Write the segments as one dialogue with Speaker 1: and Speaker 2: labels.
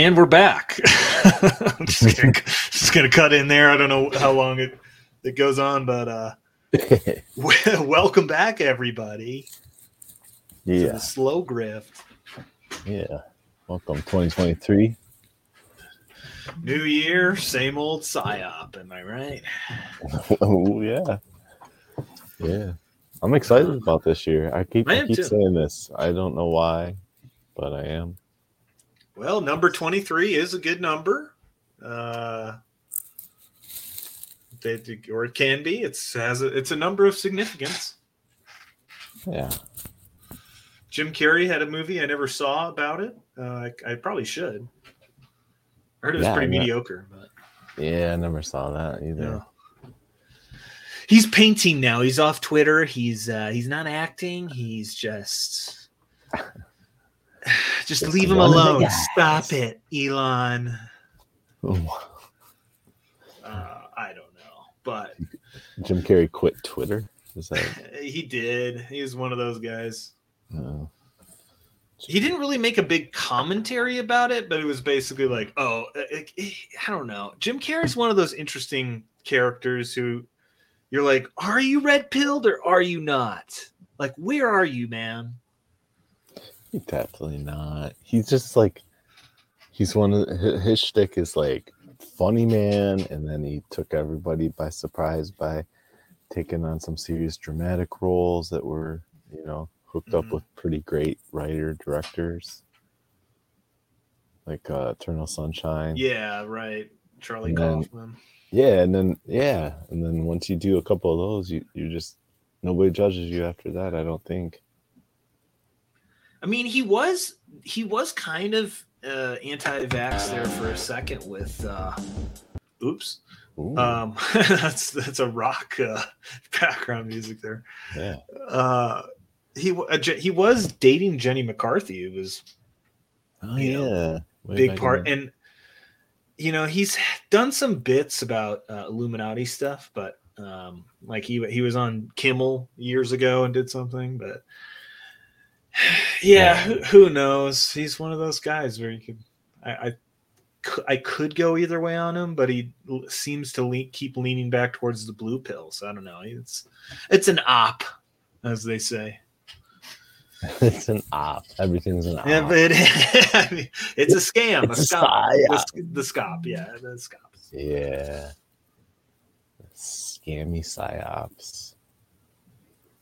Speaker 1: And we're back. Just gonna, just gonna cut in there. I don't know how long it, it goes on, but uh, welcome back, everybody. To
Speaker 2: yeah,
Speaker 1: the slow grift.
Speaker 2: yeah. Welcome 2023.
Speaker 1: New year, same old psyop. Am I right?
Speaker 2: oh yeah, yeah. I'm excited about this year. I keep
Speaker 1: I
Speaker 2: I, keep
Speaker 1: too.
Speaker 2: saying this. I don't know why, but I am.
Speaker 1: Well, number 23 is a good number. Uh, they, or it can be. It's has a, it's a number of significance.
Speaker 2: Yeah.
Speaker 1: Jim Carrey had a movie I never saw about it. Uh, I, I probably should. I heard it was
Speaker 2: Yeah,
Speaker 1: pretty mediocre, but
Speaker 2: Yeah, I never saw that either.
Speaker 1: He's painting now. He's off Twitter. He's uh, he's not acting. He's just just
Speaker 2: Just
Speaker 1: leave him
Speaker 2: one of the
Speaker 1: alone. Stop it, Elon.
Speaker 2: Oh,
Speaker 1: Uh, I don't know, but
Speaker 2: Jim Carrey quit Twitter. Is that?
Speaker 1: he did. He was one of those guys.
Speaker 2: Uh,
Speaker 1: He didn't really make a big commentary about it, but it was basically like, oh, it- it- I don't know. Jim Carrey's one of those interesting characters who you're like, are you red pilled or are you not? Like, where are you, man?
Speaker 2: Definitely not. He's just like he's one of his, his shtick is like funny man, and then he took everybody by surprise by taking on some serious dramatic roles that were, you know, hooked
Speaker 1: Mhm.
Speaker 2: up with pretty great writer directors. Like uh Eternal Sunshine.
Speaker 1: Yeah, right. Charlie
Speaker 2: And then-
Speaker 1: Kaufman.
Speaker 2: Yeah, and then yeah, and then once you do a couple of those, you you just nobody judges you after that, I don't think.
Speaker 1: I mean, he was he was kind of uh, anti-vax there for a second with. Uh, oops.
Speaker 2: Ooh,
Speaker 1: Um, that's that's a rock uh, background music there.
Speaker 2: yeah.
Speaker 1: Uh, he uh, he was dating Jenny McCarthy. It was
Speaker 2: Oh
Speaker 1: you know,
Speaker 2: yeah.
Speaker 1: Big
Speaker 2: in
Speaker 1: part, and you know he's done some bits about uh, Illuminati stuff, but um, like he he was on Kimmel years ago and did something, but yeah, who, who knows? He's one of those guys where you could I. I I could go either way on him, but he seems to le- keep leaning back towards the blue pills. I don't know. It's it's an op, as they say.
Speaker 2: it's an op. Everything's an op.
Speaker 1: Yeah, but it, I mean, it's a scam.
Speaker 2: It's
Speaker 1: a
Speaker 2: a
Speaker 1: scop.
Speaker 2: psyop.
Speaker 1: The, the scop. Yeah, the scop.
Speaker 2: Yeah. Scammy psyops.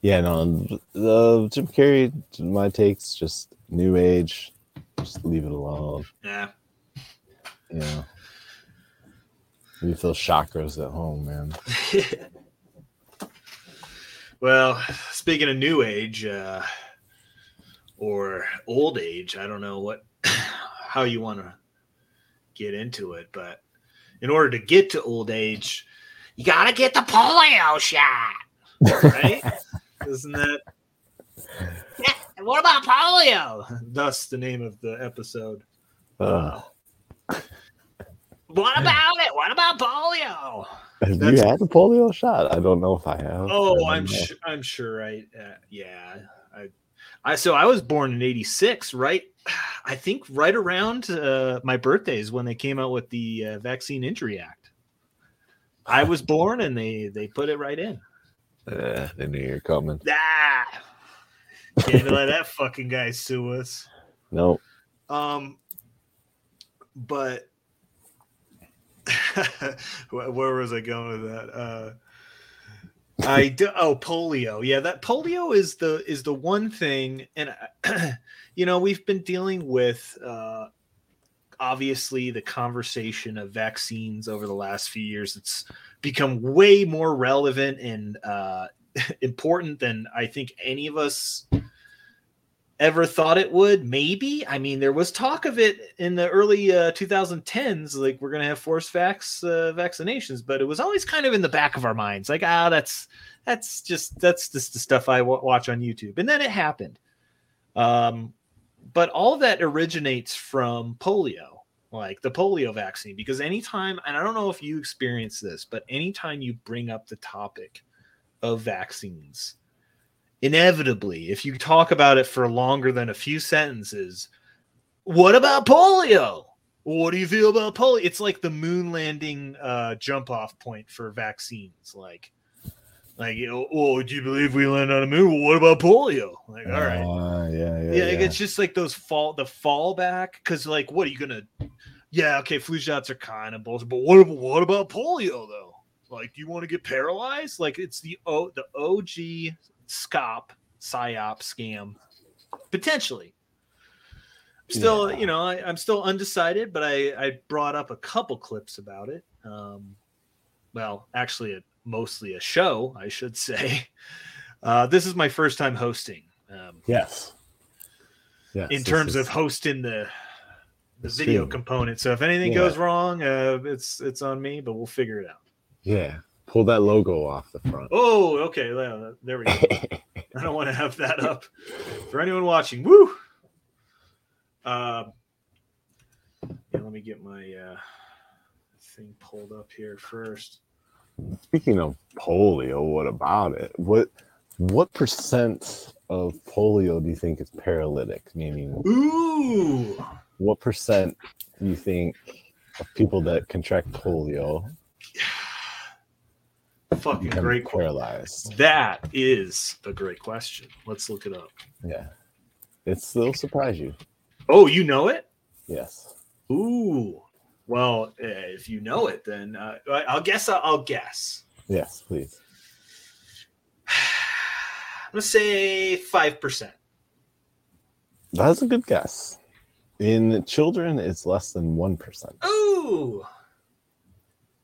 Speaker 2: Yeah, no, the Jim Carrey, my takes just new age. Just leave it alone.
Speaker 1: Yeah.
Speaker 2: You know. You feel chakras at home, man.
Speaker 1: well, speaking of new age uh, or old age, I don't know what how you want to get into it, but in order to get to old age, you gotta get the polio shot, right? Isn't that? Yeah, what about polio? Thus, the name of the episode.
Speaker 2: Uh,
Speaker 1: What about it? What about polio?
Speaker 2: have
Speaker 1: That's-
Speaker 2: you had a polio shot? I don't know if I have.
Speaker 1: Oh,
Speaker 2: I
Speaker 1: I'm sure. I'm sure. I uh, yeah. I I so I was born in '86, right? I think right around uh, my birthday is when they came out with the uh, Vaccine Injury Act. I was born, and they they put it right in.
Speaker 2: Uh, they knew you're coming.
Speaker 1: Ah, can't let that fucking guy sue us.
Speaker 2: No.
Speaker 1: Um, but where where was I going with that? Uh, I do, oh polio, yeah, that polio is the is the one thing, and you know we've been dealing with uh, obviously the conversation of vaccines over the last few years. It's become way more relevant and uh, important than I think any of us ever thought it would. Maybe. I mean there was talk of it in the early uh, 2010s like we're gonna have forced vax uh, vaccinations but it was always kind of in the back of our minds. Like ah that's that's just that's just the stuff i w- watch on youtube. And then it happened. Um but all that originates from polio like the polio vaccine because anytime and i don't know if you experience this but anytime you bring up the topic of vaccines inevitably, if you talk about it for longer than a few sentences, what about polio? what do you feel about polio? It's like the moon landing uh, jump off point for vaccines. Like, like, you know, oh, do you believe we land on the moon? Well, what about polio? Like, all right,
Speaker 2: Uh, yeah, yeah,
Speaker 1: yeah,
Speaker 2: yeah.
Speaker 1: it's just like those fall the fallback because like, what are you gonna? Yeah, okay, flu shots are kind of bullshit, but what about what about polio though? Like, do you want to get paralyzed? Like, it's the o the OG scop psyop scam potentially. Still,
Speaker 2: Yeah.
Speaker 1: you know, I, I'm still undecided, but I I brought up a couple clips about it. Um, well, actually, a, mostly a show, I should say. Uh, this is my first time hosting. Um,
Speaker 2: yes. Yes.
Speaker 1: in terms
Speaker 2: is-
Speaker 1: of hosting the the
Speaker 2: The
Speaker 1: video
Speaker 2: stream.
Speaker 1: component. So if anything
Speaker 2: Yeah.
Speaker 1: goes wrong, uh, it's it's on me, but we'll figure it out.
Speaker 2: yeah, pull that logo off the front.
Speaker 1: Oh, okay, there we go. I don't want to have that up for anyone watching. Woo! Um, yeah, let me get my uh, thing pulled up here first.
Speaker 2: Speaking of polio, what about it? What what percent of polio do you think is paralytic? Meaning,
Speaker 1: Ooh,
Speaker 2: what percent do you think of people that contract polio
Speaker 1: fucking great question.
Speaker 2: paralyzed?
Speaker 1: That is a great question. Let's look it up.
Speaker 2: Yeah, it's it'll surprise you.
Speaker 1: Oh, you know it?
Speaker 2: Yes.
Speaker 1: Ooh. Well, eh, if you know it, then uh, I'll guess. I'll guess.
Speaker 2: Yes, please.
Speaker 1: I'm gonna say five percent.
Speaker 2: That's a good guess. In children, it's less than one percent.
Speaker 1: Ooh.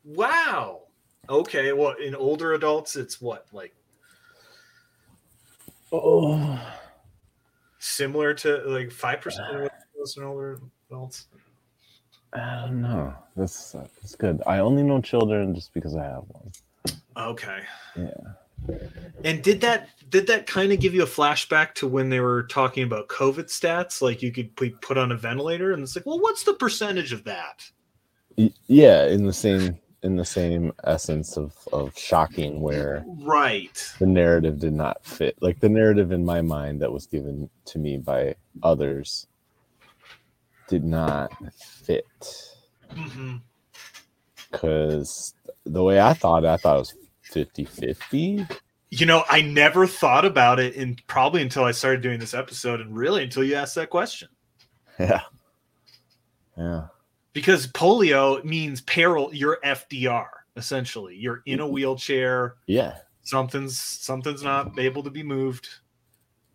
Speaker 1: Wow. Okay. Well, in older adults, it's what like
Speaker 2: Oh,
Speaker 1: similar to like five percent in older adults.
Speaker 2: Uh, I don't know. That's that's good. I only know children just because I have one.
Speaker 1: Okay.
Speaker 2: Yeah.
Speaker 1: And did that did that kind of give you a flashback to when they were talking about COVID stats? Like you could be put on a ventilator, and it's like, well, what's the percentage of that?
Speaker 2: Yeah, in the same in the same essence of of shocking where
Speaker 1: Right.
Speaker 2: the narrative did not fit. Like the narrative in my mind that was given to me by others did not fit
Speaker 1: mm-hmm.
Speaker 2: because the way I thought, it, I thought it was 50 50.
Speaker 1: You know, I never thought about it, in probably until I started doing this episode, and really until you asked that question.
Speaker 2: Yeah. Yeah.
Speaker 1: Because polio means peril. You're FDR essentially. You're in a mm-hmm. wheelchair.
Speaker 2: Yeah.
Speaker 1: Something's something's not able to be moved,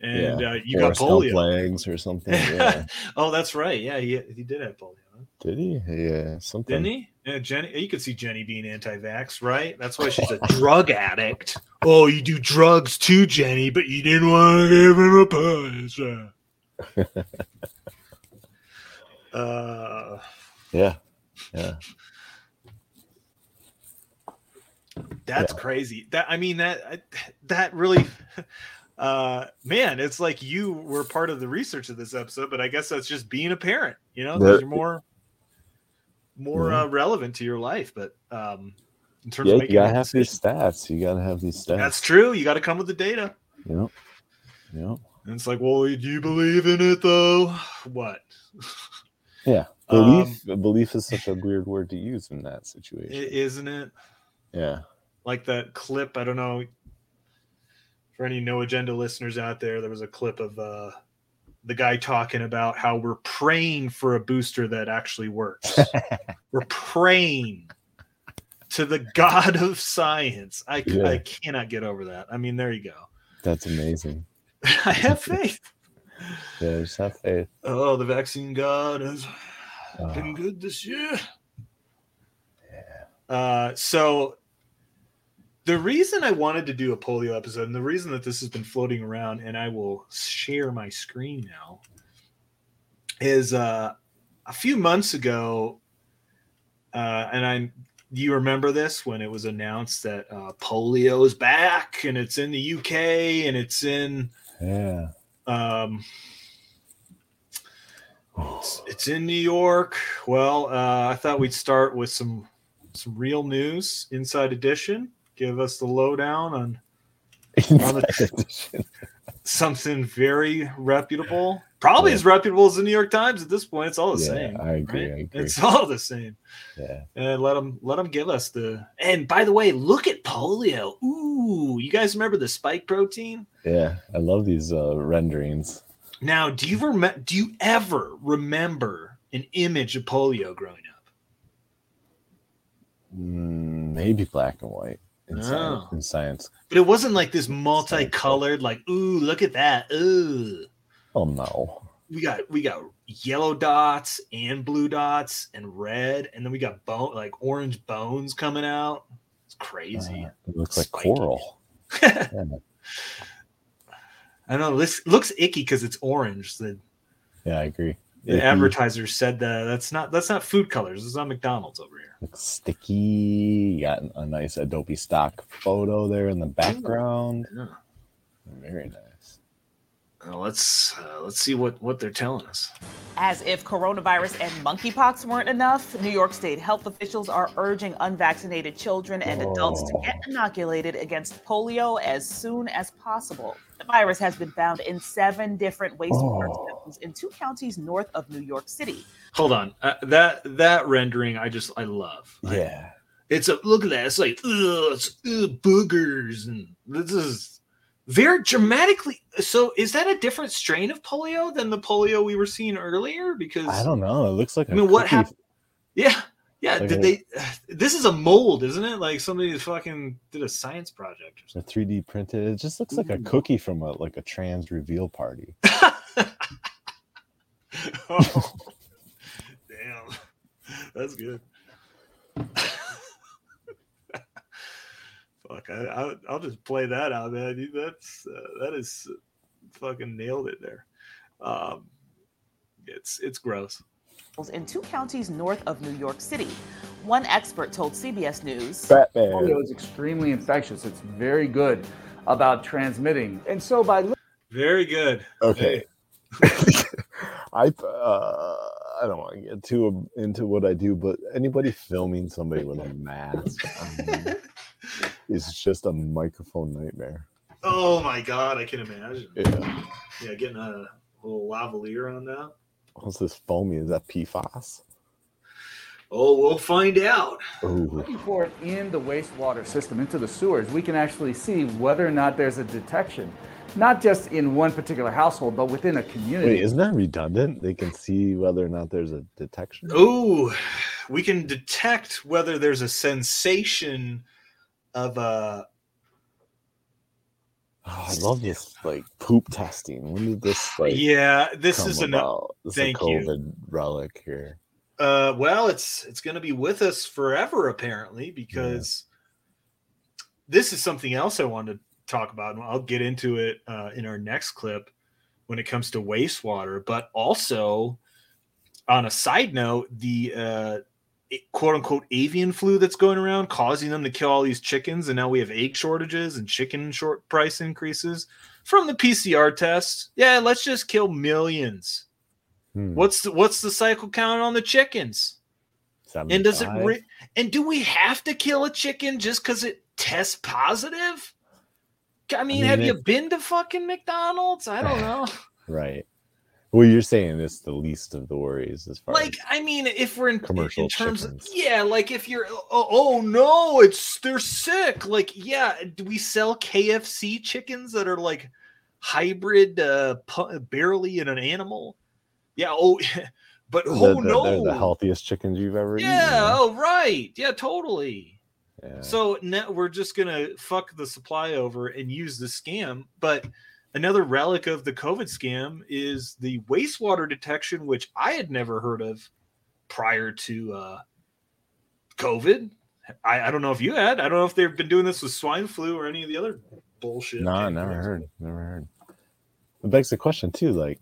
Speaker 1: and
Speaker 2: yeah.
Speaker 1: uh, you got
Speaker 2: Forrest
Speaker 1: polio.
Speaker 2: legs or something. Yeah.
Speaker 1: oh, that's right. Yeah, he, he did have polio, huh?
Speaker 2: Did he? Yeah. Something.
Speaker 1: didn't he? Yeah, Jenny. You could see Jenny being anti-vax, right? That's why she's a drug addict. Oh, you do drugs too, Jenny, but you didn't want to give him a punch. Uh,
Speaker 2: Yeah. Yeah.
Speaker 1: that's crazy. That I mean that that really, uh, man, it's like you were part of the research of this episode, but I guess that's just being a parent. You know, you're more more
Speaker 2: Yeah.
Speaker 1: uh, relevant to your life, but um, in terms
Speaker 2: Yeah.
Speaker 1: of
Speaker 2: You gotta have these stats. You gotta have these stats.
Speaker 1: That's true. You got to come with the data.
Speaker 2: Yep. Yep.
Speaker 1: And it's like, well, do you believe in it though? What?
Speaker 2: Yeah.
Speaker 1: Um,
Speaker 2: Belief. belief is such a weird word to use in that situation.
Speaker 1: Isn't it
Speaker 2: yeah.
Speaker 1: like that clip? I don't know. For any no agenda listeners out there, there was a clip of uh, the guy talking about how we're praying for a booster that actually works. we're praying to the God of science. I,
Speaker 2: Yeah.
Speaker 1: cannot get over that. I mean, there you go.
Speaker 2: That's amazing.
Speaker 1: I have faith.
Speaker 2: Yeah. Just have faith.
Speaker 1: Oh, the vaccine God has
Speaker 2: Oh.
Speaker 1: been good this year. Uh, so the reason I wanted to do a polio episode, and the reason that this has been floating around, and I will share my screen now, is uh, a few months ago, uh, and I. You remember this when it was announced that uh, polio is back and it's in the UK and it's in
Speaker 2: Yeah.
Speaker 1: um, it's, it's in New York. Well, uh, I thought we'd start with some some real news. Inside Edition, give us the lowdown on
Speaker 2: Inside edition.
Speaker 1: something very reputable. Probably
Speaker 2: Yeah.
Speaker 1: as reputable as the New York Times at this point. It's all the
Speaker 2: yeah,
Speaker 1: same.
Speaker 2: I agree.
Speaker 1: right?
Speaker 2: I agree.
Speaker 1: It's all the same.
Speaker 2: yeah.
Speaker 1: And let them let them give us the. And by the way, look at polio. Ooh, you guys remember the spike protein?
Speaker 2: Yeah. I love these uh, renderings.
Speaker 1: Now, do you remember? Do you ever remember an image of polio growing up?
Speaker 2: Mm, maybe black and white in, science,
Speaker 1: Oh.
Speaker 2: in science.
Speaker 1: But it wasn't like this multicolored, like, ooh, look at that. Ooh.
Speaker 2: Oh no.
Speaker 1: We got we got yellow dots and blue dots and red, and then we got bone like orange bones coming out. It's crazy.
Speaker 2: Uh, it looks like coral.
Speaker 1: I know this looks icky because it's orange. The,
Speaker 2: yeah, I agree.
Speaker 1: The
Speaker 2: Icky.
Speaker 1: advertiser said that that's not that's not food colors. It's not McDonald's over here.
Speaker 2: Looks sticky. You got a nice Adobe stock photo there in the background.
Speaker 1: Yeah.
Speaker 2: Very nice.
Speaker 1: Well, let's uh, let's see what what they're telling us.
Speaker 3: As if coronavirus and monkeypox weren't enough, New York State health officials are urging unvaccinated children and adults to get inoculated against polio as soon as possible. The virus has been found in seven different wastewater
Speaker 2: Oh.
Speaker 3: systems in two counties north of New York City.
Speaker 1: Hold on, uh, that that rendering I just I love. I-
Speaker 2: Yeah.
Speaker 1: it's a look at that. It's like ugh, it's ugh, boogers, and this is very dramatically. So, is that a different strain of polio than the polio we were seeing earlier? Because
Speaker 2: I don't know. It looks like
Speaker 1: I
Speaker 2: a
Speaker 1: mean, what happened? Yeah, yeah.
Speaker 2: Like
Speaker 1: did
Speaker 2: a-
Speaker 1: they? This is a mold, isn't it? Like somebody fucking did a science project or
Speaker 2: A 3D printed. It just looks like a cookie from a like a trans reveal party.
Speaker 1: oh, damn, that's good. Fuck, I, I, I'll just play that out, man. You- That's uh, that is fucking nailed it there. Um, it's it's gross.
Speaker 3: In two counties north of New York City. One expert told CBS News.
Speaker 2: Batman.
Speaker 4: Polio is extremely infectious. It's very good about transmitting. And so by li-
Speaker 1: Very good.
Speaker 2: Okay. I uh, I don't want to get too into what I do, but anybody filming somebody with a mask on is just a microphone nightmare.
Speaker 1: Oh my god, I can imagine.
Speaker 2: Yeah.
Speaker 1: Yeah, getting a little lavalier on that.
Speaker 2: What's this foamy? Is that PFAS?
Speaker 1: Oh, we'll find out.
Speaker 2: Ooh.
Speaker 4: looking for it in the wastewater system, into the sewers, we can actually see whether or not there's a detection, not just in one particular household, but within a community.
Speaker 2: Wait, isn't that redundant? They can see whether or not there's a detection.
Speaker 1: Ooh, we can detect whether there's a sensation of uh
Speaker 2: Oh, I love this like poop testing. When did this like
Speaker 1: yeah, this is an?
Speaker 2: This
Speaker 1: thank
Speaker 2: is a
Speaker 1: you.
Speaker 2: COVID relic here.
Speaker 1: uh well, it's it's going to be with us forever apparently because this is something else I wanted to talk about and I'll get into it uh in our next clip when it comes to wastewater, but also on a side note, the uh quote unquote avian flu that's going around causing them to kill all these chickens and now we have egg shortages and chicken short price increases from the PCR test. Yeah, let's just kill millions.
Speaker 2: Hmm,
Speaker 1: What's the what's the cycle count on the chickens? And does it re- and do we have to kill a chicken just because it tests positive? I mean,
Speaker 2: mean,
Speaker 1: have you been to fucking McDonald's? I don't know.
Speaker 2: right? Well, you're saying it's the least of the worries as far
Speaker 1: like,
Speaker 2: as
Speaker 1: I mean, if we're in
Speaker 2: Commercial
Speaker 1: in terms
Speaker 2: chickens.
Speaker 1: of yeah, like if you're oh, oh no, it's they're sick. Like, yeah, do we sell KFC chickens that are like hybrid, uh, pu- barely in an animal? Yeah. Oh, but
Speaker 2: they're,
Speaker 1: oh
Speaker 2: the,
Speaker 1: no,
Speaker 2: they're the healthiest chickens you've ever eaten.
Speaker 1: yeah.
Speaker 2: you
Speaker 1: Oh right. Yeah. Totally.
Speaker 2: Yeah.
Speaker 1: So now we're just gonna fuck the supply over and use the scam. But another relic of the COVID scam is the wastewater detection, which I had never heard of prior to uh, COVID. I, I don't know if you had. I don't know if they've been doing this with swine flu or any of the other bullshit.
Speaker 2: no, I never heard. Never heard. It begs the question too, like,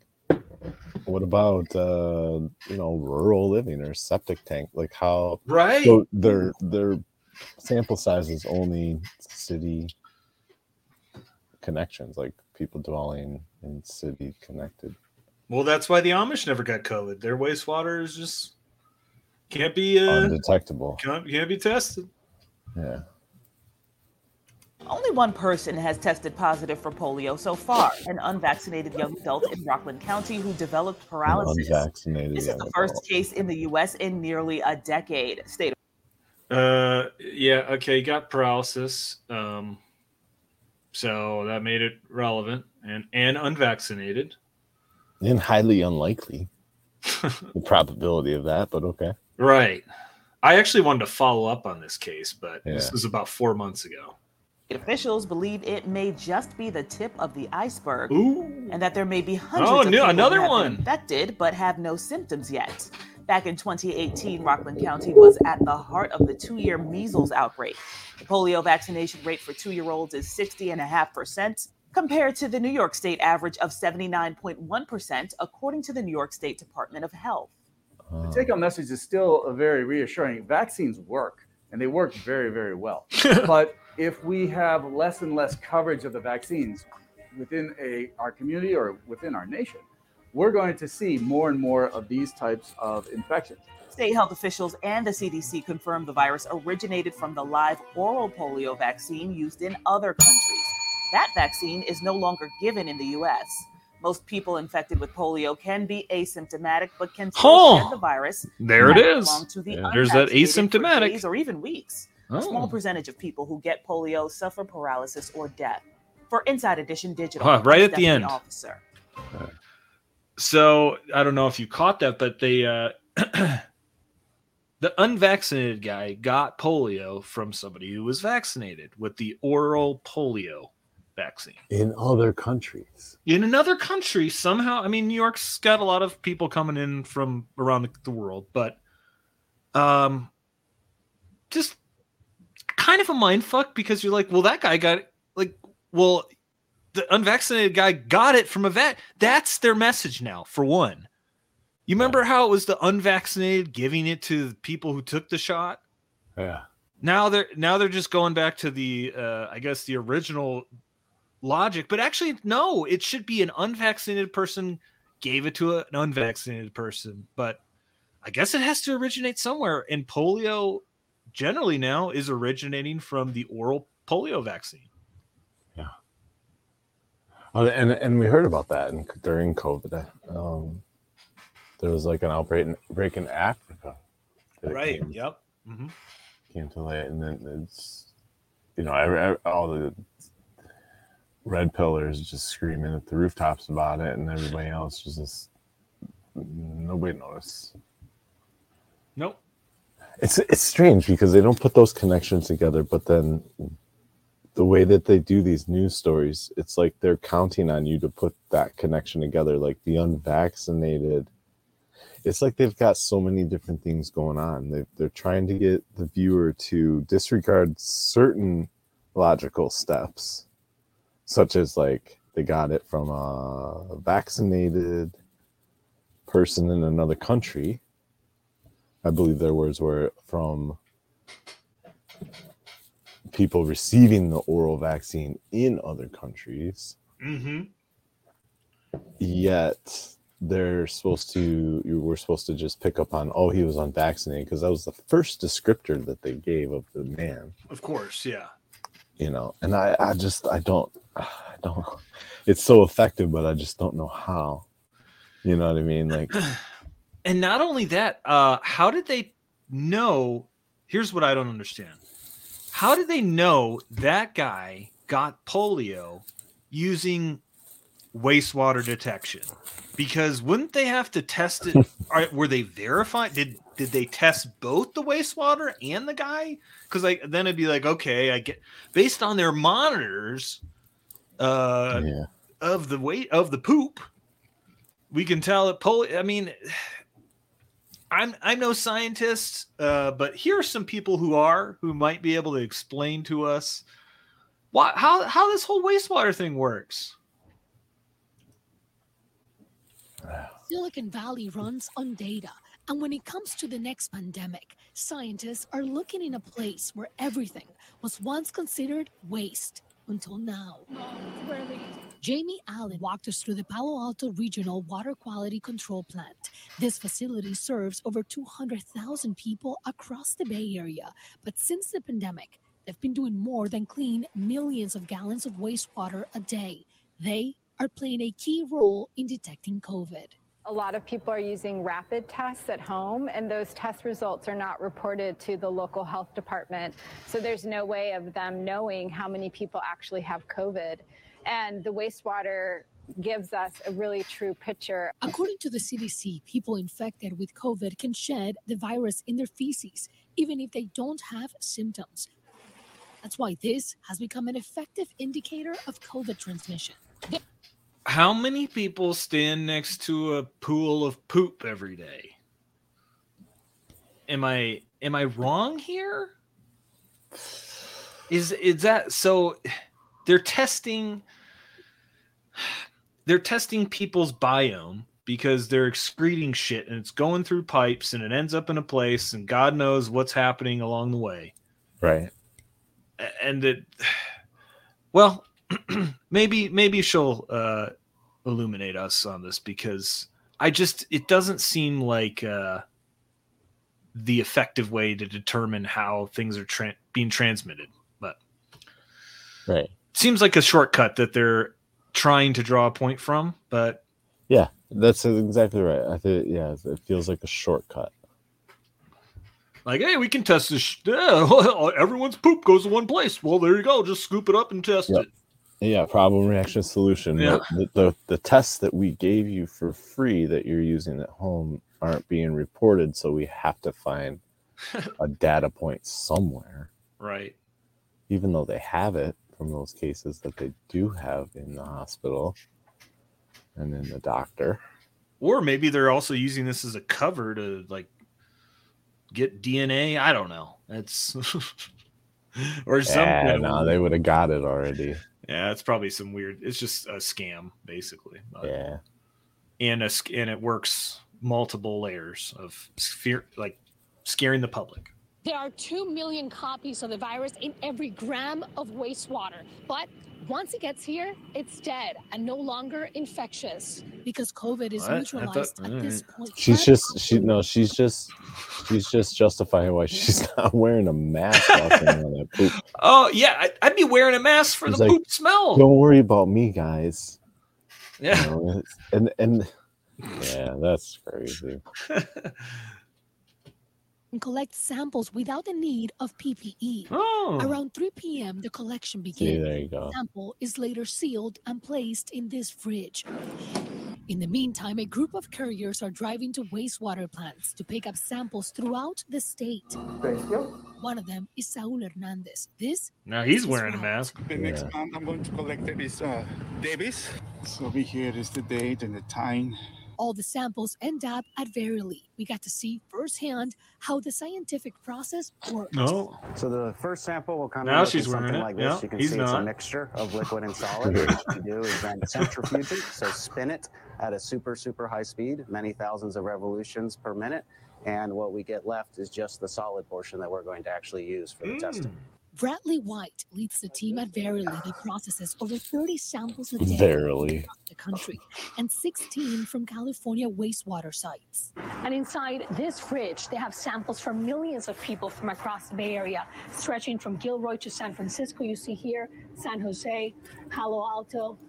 Speaker 2: what about uh, you know rural living or septic tank? Like how
Speaker 1: Right.
Speaker 2: so their their sample size is only city connections, like people dwelling in city connected.
Speaker 1: well, that's why the Amish never got COVID. Their wastewater is just can't be uh,
Speaker 2: Undetectable.
Speaker 1: can't, can't be tested.
Speaker 2: Yeah.
Speaker 3: Only one person has tested positive for polio so far an unvaccinated young adult in Rockland County who developed paralysis.
Speaker 2: Unvaccinated.
Speaker 3: This is the first case in the U.S. in nearly a decade. State
Speaker 1: Uh, yeah, okay, got paralysis. Um, so that made it relevant and and unvaccinated.
Speaker 2: and highly unlikely. the probability of that, but okay.
Speaker 1: Right. I actually wanted to follow up on this case, but this was about four months ago.
Speaker 3: officials believe it may just be the tip of the iceberg.
Speaker 1: Ooh.
Speaker 3: and that there may be hundreds
Speaker 1: Oh,
Speaker 3: of
Speaker 1: no-
Speaker 3: people
Speaker 1: another one.
Speaker 3: infected but have no symptoms yet. Back in 2018, Rockland County was at the heart of the two-year measles outbreak. The polio vaccination rate for two-year-olds is 60.5%, compared to the New York State average of 79.1%, according to the New York State Department of Health.
Speaker 2: Uh,
Speaker 4: The take home message is still a very reassuring. Vaccines work, and they work very, very well. but if we have less and less coverage of the vaccines within a our community or within our nation, we're going to see more and more of these types of infections.
Speaker 3: State health officials and the CDC confirmed the virus originated from the live oral polio vaccine used in other countries. That vaccine is no longer given in the US. Most people infected with polio can be asymptomatic, but can still
Speaker 1: Huh.
Speaker 3: shed the virus.
Speaker 1: There it
Speaker 3: and
Speaker 1: is.
Speaker 3: belong To the
Speaker 2: Yeah.
Speaker 1: There's that asymptomatic.
Speaker 3: days or even weeks. A small
Speaker 1: Oh.
Speaker 3: percentage of people who get polio suffer paralysis or death. For Inside Edition Digital,
Speaker 1: Huh, right at the end.
Speaker 3: Officer.
Speaker 1: So I don't know if you caught that, but they uh the unvaccinated guy got polio from somebody who was vaccinated with the oral polio vaccine.
Speaker 2: in other countries.
Speaker 1: In another country, somehow, I mean, New York's got a lot of people coming in from around the, world, but um just kind of a mind fuck because you're like, well, that guy got. Like, well, the unvaccinated guy got it from a vet. That's their message now, for one. You remember how it was the unvaccinated giving it to the people who took the shot?
Speaker 2: Yeah.
Speaker 1: Now they're now they're just going back to the uh, I guess the original logic, but actually no, it should be an unvaccinated person gave it to an unvaccinated person, but I guess it has to originate somewhere. And polio generally now is originating from the oral polio vaccine.
Speaker 2: Oh, and and we heard about that in, during COVID. Um, there was like an outbreak in, break in Africa. Right. Came,
Speaker 1: Yep. hmm
Speaker 2: came to light, and then it's you know all the red pillars just screaming at the rooftops about it, and everybody else was just nobody noticed.
Speaker 1: Nope.
Speaker 2: It's it's strange because they don't put those connections together, but then the way that they do these news stories, it's like they're counting on you to put that connection together, like the unvaccinated. It's like they've got so many different things going on. They they're trying to get the viewer to disregard certain logical steps, such as like they got it from a vaccinated person in another country. I believe their words were from people receiving the oral vaccine in other countries.
Speaker 1: Mm-hmm.
Speaker 2: Yet they're supposed to, you were supposed to just pick up on, oh, he was unvaccinated because that was the first descriptor that they gave of the man,
Speaker 1: Of course, yeah.
Speaker 2: you know. And I, I just, I don't, I don't, it's so effective, but I just don't know how. You know what I mean? Like,
Speaker 1: and not only that, uh, how did they know? Here's what I don't understand. How did they know that guy got polio using wastewater detection? Because wouldn't they have to test it? Are, were they verified? Did did they test both the wastewater and the guy? Because like then it'd be like, okay, I get based on their monitors uh,
Speaker 2: yeah.
Speaker 1: of the weight of the poop, we can tell that polio. I mean, I'm I'm no scientist, uh, but here are some people who are who might be able to explain to us why how how this whole wastewater thing works.
Speaker 5: Silicon Valley runs on data. And when it comes to the next pandemic, scientists are looking in a place where everything was once considered waste until now. Jamie Allen walked us through the Palo Alto Regional Water Quality Control Plant. This facility serves over 200,000 people across the Bay Area. But since the pandemic, They've been doing more than clean millions of gallons of wastewater a day. They are playing a key role in detecting COVID.
Speaker 6: A lot of people are using rapid tests at home, and those test results are not reported to the local health department. So there's no way of them knowing how many people actually have COVID. And the wastewater gives us a really true picture.
Speaker 5: According to the CDC, people infected with COVID can shed the virus in their feces, even if they don't have symptoms. That's why this has become an effective indicator of COVID transmission.
Speaker 1: How many people stand next to a pool of poop every day? Am I am I wrong here? Is is that so they're testing they're testing people's biome because they're excreting shit and it's going through pipes and it ends up in a place and God knows what's happening along the way.
Speaker 2: Right.
Speaker 1: And it well, maybe maybe she'll uh illuminate us on this because I just it doesn't seem like uh the effective way to determine how things are tra- being transmitted but
Speaker 2: Right.
Speaker 1: seems like a shortcut that they're trying to draw a point from but
Speaker 2: Yeah, that's exactly right. I think yeah, it feels like a shortcut.
Speaker 1: like hey we can test this sh- yeah, everyone's poop goes to one place well there you go just scoop it up and test
Speaker 2: Yep.
Speaker 1: it
Speaker 2: Yeah, problem reaction solution.
Speaker 1: Yeah.
Speaker 2: The, the the tests that we gave you for free that you're using at home aren't being reported, so we have to find a data point somewhere,
Speaker 1: right
Speaker 2: even though they have it from those cases that they do have in the hospital and in the doctor.
Speaker 1: or maybe they're also using this as a cover to like get DNA. I don't know. That's or something.
Speaker 2: Yeah, no, they would have got it already.
Speaker 1: yeah, it's probably some weird. It's just a scam, basically. But-
Speaker 2: Yeah.
Speaker 1: and a and it works multiple layers of fear, like scaring the public.
Speaker 5: There are 2 million copies of the virus in every gram of wastewater. But once it gets here, it's dead and no longer infectious. Because COVID is
Speaker 1: What? I thought-
Speaker 5: neutralized at this mm-hmm. point.
Speaker 2: She's
Speaker 5: But
Speaker 2: just she no, she's just she's just justifying why she's not wearing a mask walking that poop.
Speaker 1: Oh yeah, I, I'd be wearing a mask for
Speaker 2: He's
Speaker 1: the
Speaker 2: like,
Speaker 1: poop smell.
Speaker 2: Don't worry about me, guys. You
Speaker 1: Yeah.
Speaker 2: know, and and yeah, that's crazy.
Speaker 5: and collect samples without the need of PPE.
Speaker 1: oh.
Speaker 5: Around 3 p.m., the collection
Speaker 2: See,
Speaker 5: begins.
Speaker 2: there you go.
Speaker 5: sample is later sealed and placed in this fridge. In the meantime, a group of couriers are driving to wastewater plants to pick up samples throughout the state.
Speaker 4: Thank you.
Speaker 5: One of them is Saul Hernandez. This
Speaker 1: now he's
Speaker 5: is
Speaker 1: wearing a mask.
Speaker 7: The next
Speaker 2: Yeah.
Speaker 7: month I'm going to collect it is uh, Davis. So over here is the date and the time.
Speaker 5: All the samples end up at Verily. We got to see firsthand how the scientific process works.
Speaker 1: No.
Speaker 8: So the first sample will come
Speaker 1: Now
Speaker 8: in
Speaker 1: she's
Speaker 8: looking
Speaker 1: wearing
Speaker 8: something
Speaker 1: it.
Speaker 8: like this.
Speaker 1: Yeah,
Speaker 8: you can
Speaker 1: he's
Speaker 8: see it's a mixture of liquid and solid. what you do is then centrifuge it, so spin it at a super, super high speed, many thousands of revolutions per minute. And what we get left is just the solid portion that we're going to actually use for the
Speaker 1: Mm.
Speaker 8: testing.
Speaker 5: Bradley White leads the team at Verily that processes over 30 samples a day
Speaker 2: Verily.
Speaker 5: across the country and 16 from California wastewater sites. And inside this fridge, they have samples from millions of people from across the Bay Area, stretching from Gilroy to San Francisco. You see here, San Jose, Palo Alto.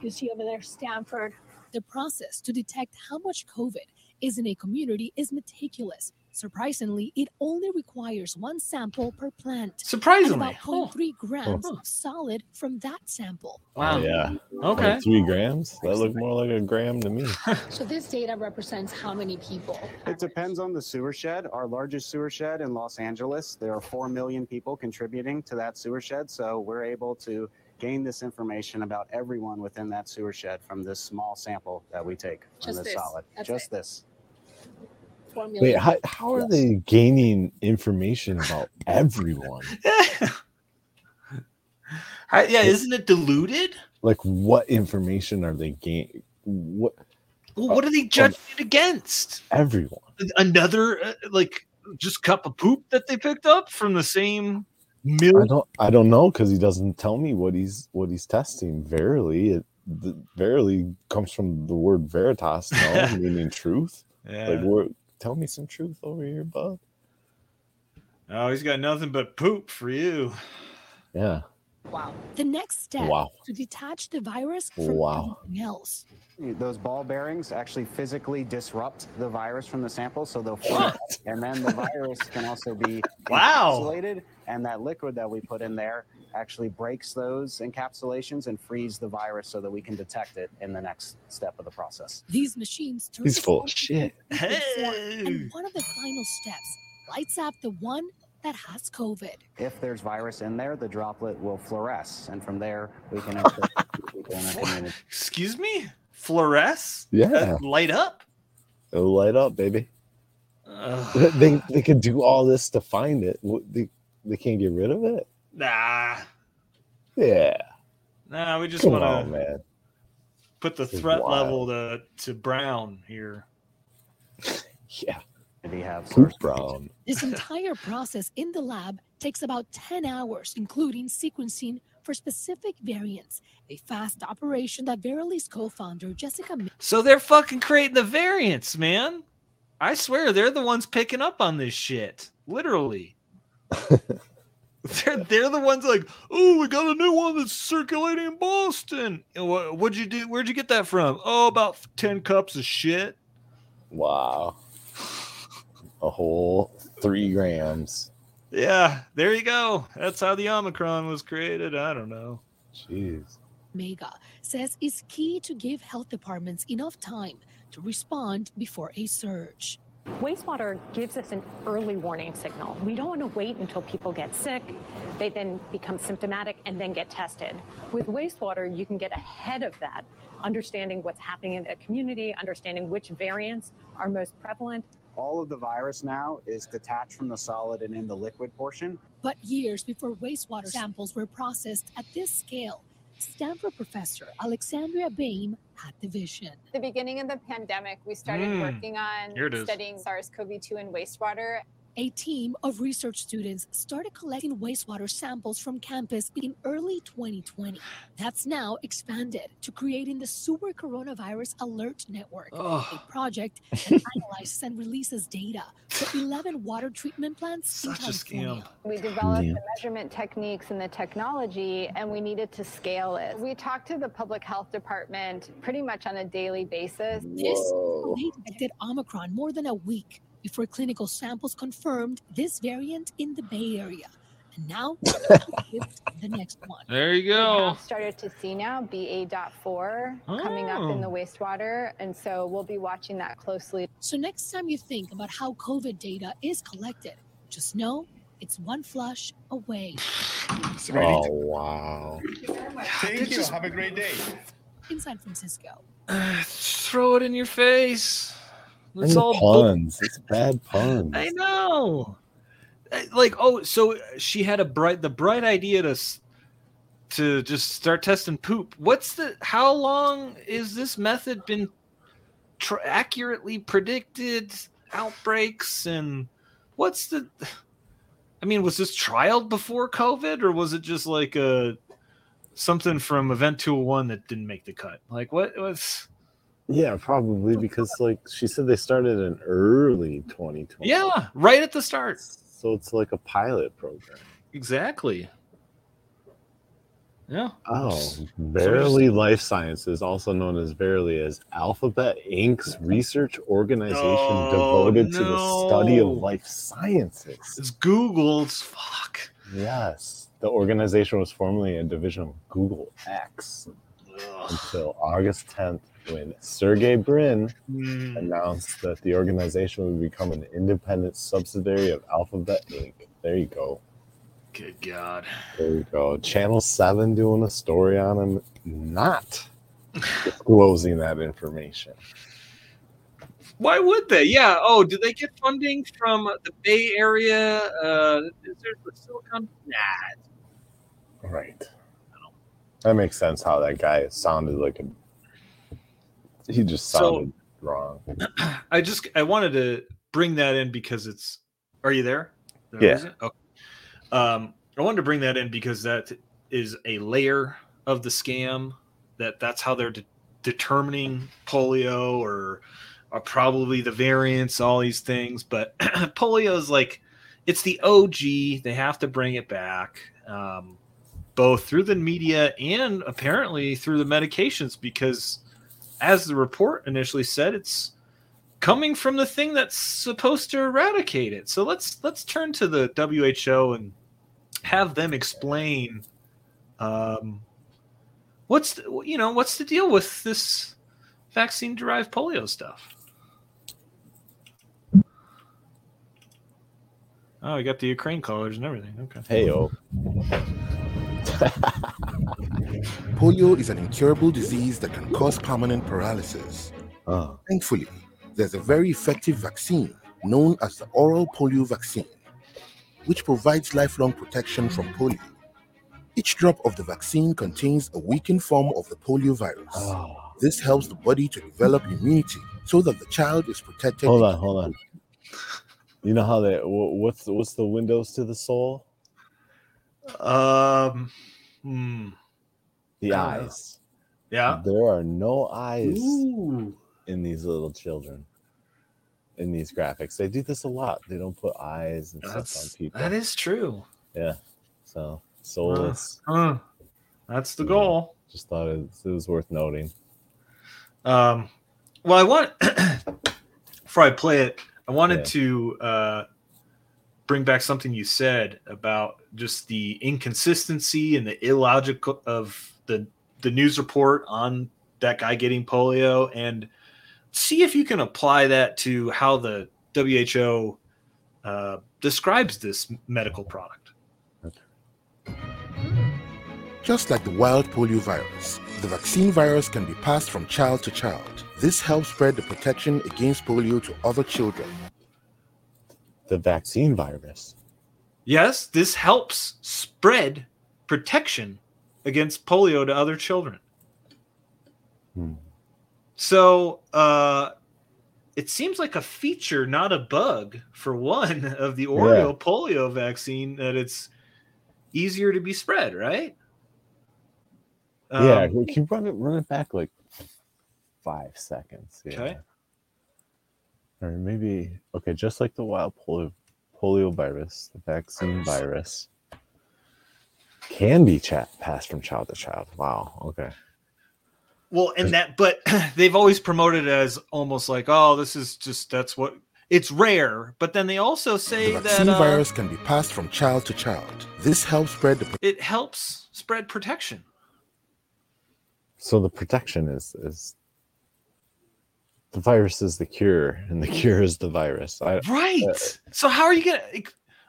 Speaker 5: You see over there, Stanford. The process to detect how much COVID is in a community is meticulous. Surprisingly, it only requires one sample per plant.
Speaker 1: Surprisingly.
Speaker 5: about
Speaker 1: Huh.
Speaker 5: 0.3 grams
Speaker 1: Huh.
Speaker 5: of solid from that sample.
Speaker 1: Wow.
Speaker 2: Oh, yeah.
Speaker 1: Okay.
Speaker 2: Like three grams? That looked more like a gram to me.
Speaker 5: So this data represents how many people?
Speaker 8: It depends on the sewer shed. Our largest sewer shed in Los Angeles, there are 4 million people contributing to that sewer shed. So we're able to gain this information about everyone within that sewer shed from this small sample that we take from
Speaker 5: Just
Speaker 8: this
Speaker 5: this.
Speaker 8: solid.
Speaker 5: That's
Speaker 8: Just
Speaker 5: it.
Speaker 8: this.
Speaker 5: Four
Speaker 2: Wait, how, how are they gaining information about everyone?
Speaker 1: Hi- yeah, isn't it diluted?
Speaker 2: Like, what information are they gaining? What
Speaker 1: Well, what are they judging it against?
Speaker 2: everyone?
Speaker 1: Another uh, like just cup of poop that they picked up from the same mill.
Speaker 2: I don't I don't know because he doesn't tell me what he's what he's testing. Verily, it the, verily comes from the word veritas, no, meaning truth.
Speaker 1: Yeah.
Speaker 2: Like, what, tell me some truth over here, bud.
Speaker 1: Oh, he's got nothing but poop for you.
Speaker 2: Yeah.
Speaker 3: Wow.
Speaker 5: The next step
Speaker 2: Wow.
Speaker 5: to detach the virus from
Speaker 2: Wow.
Speaker 5: anything else.
Speaker 8: Those ball bearings actually physically disrupt the virus from the sample, so they'll float. And then the virus can also be
Speaker 1: Wow.
Speaker 8: encapsulated, and that liquid that we put in there actually breaks those encapsulations and frees the virus so that we can detect it in the next step of the process.
Speaker 5: These machines turn
Speaker 2: He's full of shit.
Speaker 5: into liquid form,
Speaker 1: Hey.
Speaker 5: And one of the final steps lights up the one that has COVID.
Speaker 8: If there's virus in there, the droplet will fluoresce, and from there we can people in the community.
Speaker 1: Excuse me? Fluoresce?
Speaker 2: Yeah.
Speaker 1: Uh, light up?
Speaker 2: It'll light up, baby.
Speaker 1: Ugh.
Speaker 2: They they could do all this to find it. They, they can't get rid of it.
Speaker 1: Nah.
Speaker 2: Yeah.
Speaker 1: Nah, we just want to put the threat
Speaker 2: wild.
Speaker 1: level to, to brown here.
Speaker 2: Yeah.
Speaker 8: We have
Speaker 2: Poop brown.
Speaker 5: This entire process in the lab takes about 10 hours, including sequencing for specific variants. A fast operation that Verily's co founder, Jessica
Speaker 1: So they're fucking creating the variants, man. I swear they're the ones picking up on this shit. Literally. they're, they're the ones like, oh, we got a new one that's circulating in Boston. What, what'd you do? Where'd you get that from? Oh, about 10 cups of shit.
Speaker 2: Wow. A whole three grams.
Speaker 1: Yeah, there you go. That's how the Omicron was created. I don't know.
Speaker 2: Jeez.
Speaker 5: Mega says is key to give health departments enough time to respond before a surge.
Speaker 9: Wastewater gives us an early warning signal. We don't want to wait until people get sick, they then become symptomatic and then get tested. With wastewater, you can get ahead of that, understanding what's happening in a community, understanding which variants are most prevalent.
Speaker 8: All of the virus now is detached from the solid and in the liquid portion.
Speaker 5: But years before wastewater samples were processed at this scale, Stanford professor Alexandria Boehm had the vision.
Speaker 6: the beginning of the pandemic, we started
Speaker 1: Mm,
Speaker 6: working on
Speaker 1: here it is.
Speaker 6: studying SARS CoV 2 in wastewater.
Speaker 5: A team of research students started collecting wastewater samples from campus in early 2020. That's now expanded to creating the Sewer Coronavirus Alert Network, a
Speaker 1: Oh,
Speaker 5: project that analyzes and releases data for 11 water treatment plants in
Speaker 1: such a
Speaker 5: California.
Speaker 1: scam.
Speaker 6: We developed
Speaker 2: Yeah.
Speaker 6: the measurement techniques and the technology, and we needed to scale it. We talked to the public health department pretty much on a daily basis.
Speaker 5: This
Speaker 2: Whoa.
Speaker 5: they detected Omicron more than a week before clinical samples confirmed this variant in the Bay Area. And now the next one.
Speaker 1: There you
Speaker 6: We
Speaker 1: go.
Speaker 6: have started to see now BA.4 coming up in the
Speaker 1: Oh.
Speaker 6: wastewater, and so we'll be watching that closely.
Speaker 5: So next time you think about how COVID data is collected, just know it's one flush away.
Speaker 7: It's ready.
Speaker 2: Oh wow.
Speaker 7: Thank you. Have a great day.
Speaker 5: In San Francisco,
Speaker 1: Throw it in your face. It's all bull-
Speaker 2: puns. It's bad puns.
Speaker 1: I know. Uh, Like, oh, so she had a bright, the bright idea to, to just start testing poop. What's the? How long is this method been tr- accurately predicted outbreaks and what's the? I mean, was this trialed before COVID or was it just like a something from Event 201 that didn't make the cut? Like, what was?
Speaker 2: Yeah, probably because like she said they started in early 2020.
Speaker 1: Yeah, right at the start.
Speaker 2: So it's like a pilot program.
Speaker 1: Exactly. Yeah.
Speaker 2: Oh, Verily Life Sciences, also known as Verily, is Alphabet Inc.'s research organization
Speaker 1: Oh,
Speaker 2: devoted to the study of life sciences.
Speaker 1: It's Google's fuck.
Speaker 2: Yes, the organization was formerly a division of Google X
Speaker 1: Ugh.
Speaker 2: until August 10th, when Sergey Brin
Speaker 1: Mm.
Speaker 2: announced that the organization would become an independent subsidiary of Alphabet Inc. There you go.
Speaker 1: Good God.
Speaker 2: There you go. Channel 7 doing a story on him, not disclosing that information.
Speaker 1: Why would they? Yeah. Oh, did they get funding from the Bay Area? Uh, is there the Silicon? Nah.
Speaker 2: Right. That makes sense how that guy sounded like a. He just
Speaker 1: So-
Speaker 2: sounded wrong.
Speaker 1: I just I wanted to bring that in because it's. Are you there? I
Speaker 2: Yeah.
Speaker 1: Okay. Um, I wanted to bring that in because that is a layer of the scam. That that's how they're de- determining polio or, or probably the variants, all these things. But polio is like it's the OG. They have to bring it back, um, both through the media and apparently through the medications, because as the report initially said, it's coming from the thing that's supposed to eradicate it. So let's let's turn to the WHO and have them explain um, what's the, you know what's the deal with this vaccine derived polio stuff. Oh, we got the Ukraine colors and everything. Okay.
Speaker 2: Hey.
Speaker 10: Polio is an incurable disease that can cause permanent paralysis.
Speaker 2: Oh.
Speaker 10: Thankfully, there's a very effective vaccine known as the oral polio vaccine, which provides lifelong protection from polio. Each drop of the vaccine contains a weakened form of the polio virus.
Speaker 2: Oh.
Speaker 10: This helps the body to develop immunity so that the child is protected.
Speaker 2: Hold on, hold on. You know how they what's what's the windows to the soul?
Speaker 1: Um, hmm.
Speaker 2: The
Speaker 1: Uh,
Speaker 2: eyes.
Speaker 1: yeah.
Speaker 2: There are no eyes
Speaker 1: Ooh.
Speaker 2: in these little children. In these graphics, they do this a lot. They don't put eyes and stuff on
Speaker 1: That's
Speaker 2: people.
Speaker 1: that is true.
Speaker 2: yeah. So soulless.
Speaker 1: Huh. That's the goal.
Speaker 2: Just thought it, it was worth noting.
Speaker 1: Um, well, I want before I play it, I wanted
Speaker 2: Yeah.
Speaker 1: to uh, bring back something you said about just the inconsistency and the illogical of the the news report on that guy getting polio, and see if you can apply that to how the WHO uh, describes this medical product.
Speaker 10: Just like the wild polio virus, the vaccine virus can be passed from child to child. This helps spread the protection against polio to other children.
Speaker 2: The vaccine virus.
Speaker 1: Yes, this helps spread protection against polio to other children.
Speaker 2: Hmm.
Speaker 1: So uh, it seems like a feature, not a bug, for one of the Oreo polio vaccine that it's easier to be spread, right?
Speaker 2: yeah,
Speaker 1: Um,
Speaker 2: we can run it run it back like five seconds. Yeah.
Speaker 1: Okay.
Speaker 2: Or maybe okay, just like the wild polio polio virus, the vaccine virus can be chat passed from child to child. Wow. Okay.
Speaker 1: Well, and that, but they've always promoted it as almost like, oh, this is just that's what it's rare. But then they also say
Speaker 10: The
Speaker 1: that
Speaker 10: vaccine
Speaker 1: uh,
Speaker 10: virus can be passed from child to child. This helps spread the
Speaker 1: it helps spread protection.
Speaker 2: So the protection is is the virus is the cure, and the cure is the virus. I,
Speaker 1: Right.
Speaker 2: uh,
Speaker 1: so how are you gonna?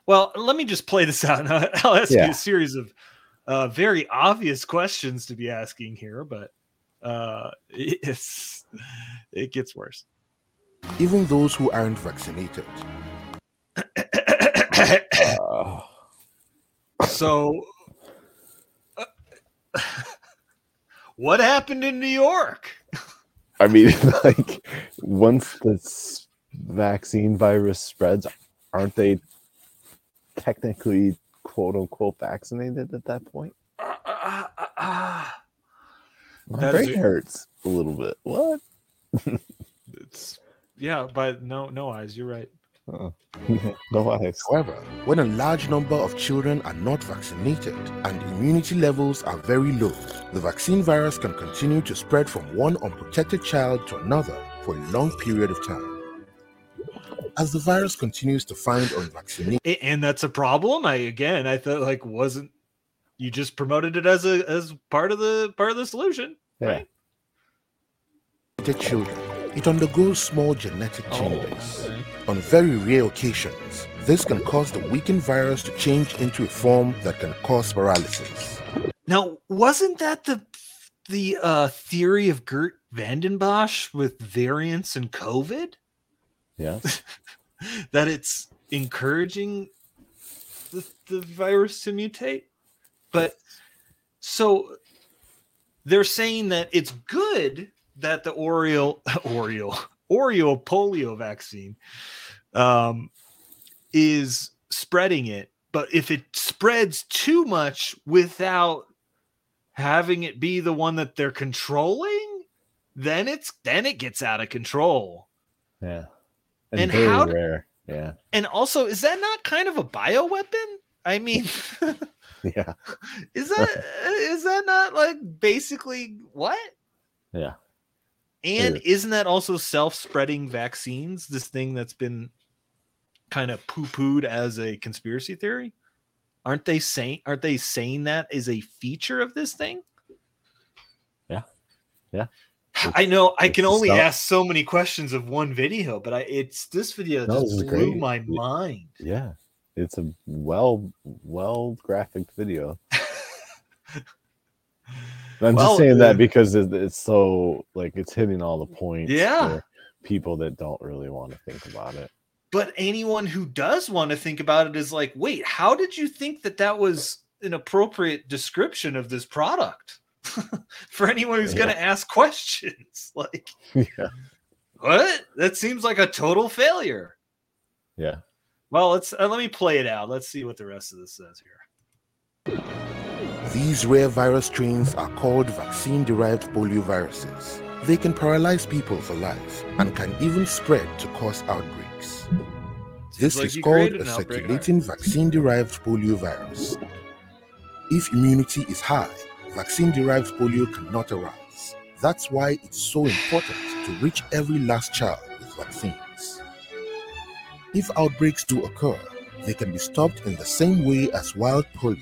Speaker 1: Well, let me just play this out. and I'll I'll ask you a series of uh, very obvious questions to be asking here, but uh, it's it gets worse.
Speaker 10: even those who aren't vaccinated.
Speaker 2: uh,
Speaker 1: So, uh, what happened in New York?
Speaker 2: I mean, like once this vaccine virus spreads, aren't they technically quote unquote vaccinated at that point?
Speaker 1: Uh, uh, uh,
Speaker 2: My
Speaker 1: That
Speaker 2: brain hurts a little bit. What?
Speaker 1: it's yeah, but no, no eyes. You're right.
Speaker 2: Uh, no eyes.
Speaker 10: However, when a large number of children are not vaccinated and immunity levels are very low, the vaccine virus can continue to spread from one unprotected child to another for a long period of time. As the virus continues to find unvaccinated
Speaker 1: and that's a problem. I again, I thought like wasn't you just promoted it as a as part of the part of the solution?
Speaker 2: Yeah.
Speaker 10: children, it undergoes small genetic
Speaker 1: Oh,
Speaker 10: changes.
Speaker 1: okay.
Speaker 10: On very rare occasions, this can cause the weakened virus to change into a form that can cause paralysis.
Speaker 1: Now, wasn't that the the uh, theory of Gert Vandenbosch with variants and COVID?
Speaker 2: Yes.
Speaker 1: that it's encouraging the, the virus to mutate. But so they're saying that it's good that the Oreo Oreo Oreo polio vaccine um, is spreading it, but if it spreads too much without having it be the one that they're controlling, then it's then it gets out of control.
Speaker 2: Yeah. And,
Speaker 1: And how-
Speaker 2: rare. Yeah.
Speaker 1: And also, is that not kind of a bioweapon? I mean,
Speaker 2: Yeah.
Speaker 1: is that is that not like basically what?
Speaker 2: Yeah.
Speaker 1: And
Speaker 2: is.
Speaker 1: isn't that also self-spreading vaccines? This thing that's been kind of poo-pooed as a conspiracy theory? Aren't they saying aren't they saying that is a feature of this thing?
Speaker 2: Yeah. Yeah.
Speaker 1: I know I can only
Speaker 2: self-
Speaker 1: ask so many questions of one video, but I it's this video
Speaker 2: No,
Speaker 1: just blew
Speaker 2: great.
Speaker 1: my mind.
Speaker 2: Yeah. It's a well well graphic video. I'm
Speaker 1: Well,
Speaker 2: just saying that because it, it's so like it's hitting all the points
Speaker 1: Yeah.
Speaker 2: for people that don't really want to think about it.
Speaker 1: But anyone who does want to think about it is like, wait, how did you think that that was an appropriate description of this product? For anyone who's going to ask questions, like,
Speaker 2: yeah.
Speaker 1: what? That seems like a total failure.
Speaker 2: Yeah.
Speaker 1: Well, let's uh, let me play it out. Let's see what the rest of this says here.
Speaker 10: These rare virus strains are called vaccine derived polioviruses. They can paralyze people for life and can even spread to cause outbreaks. This
Speaker 1: like
Speaker 10: is called a circulating vaccine derived poliovirus. If immunity is high, vaccine derived polio cannot arise. That's why it's so important to reach every last child with vaccines. If outbreaks do occur, they can be stopped in the same way as wild polio,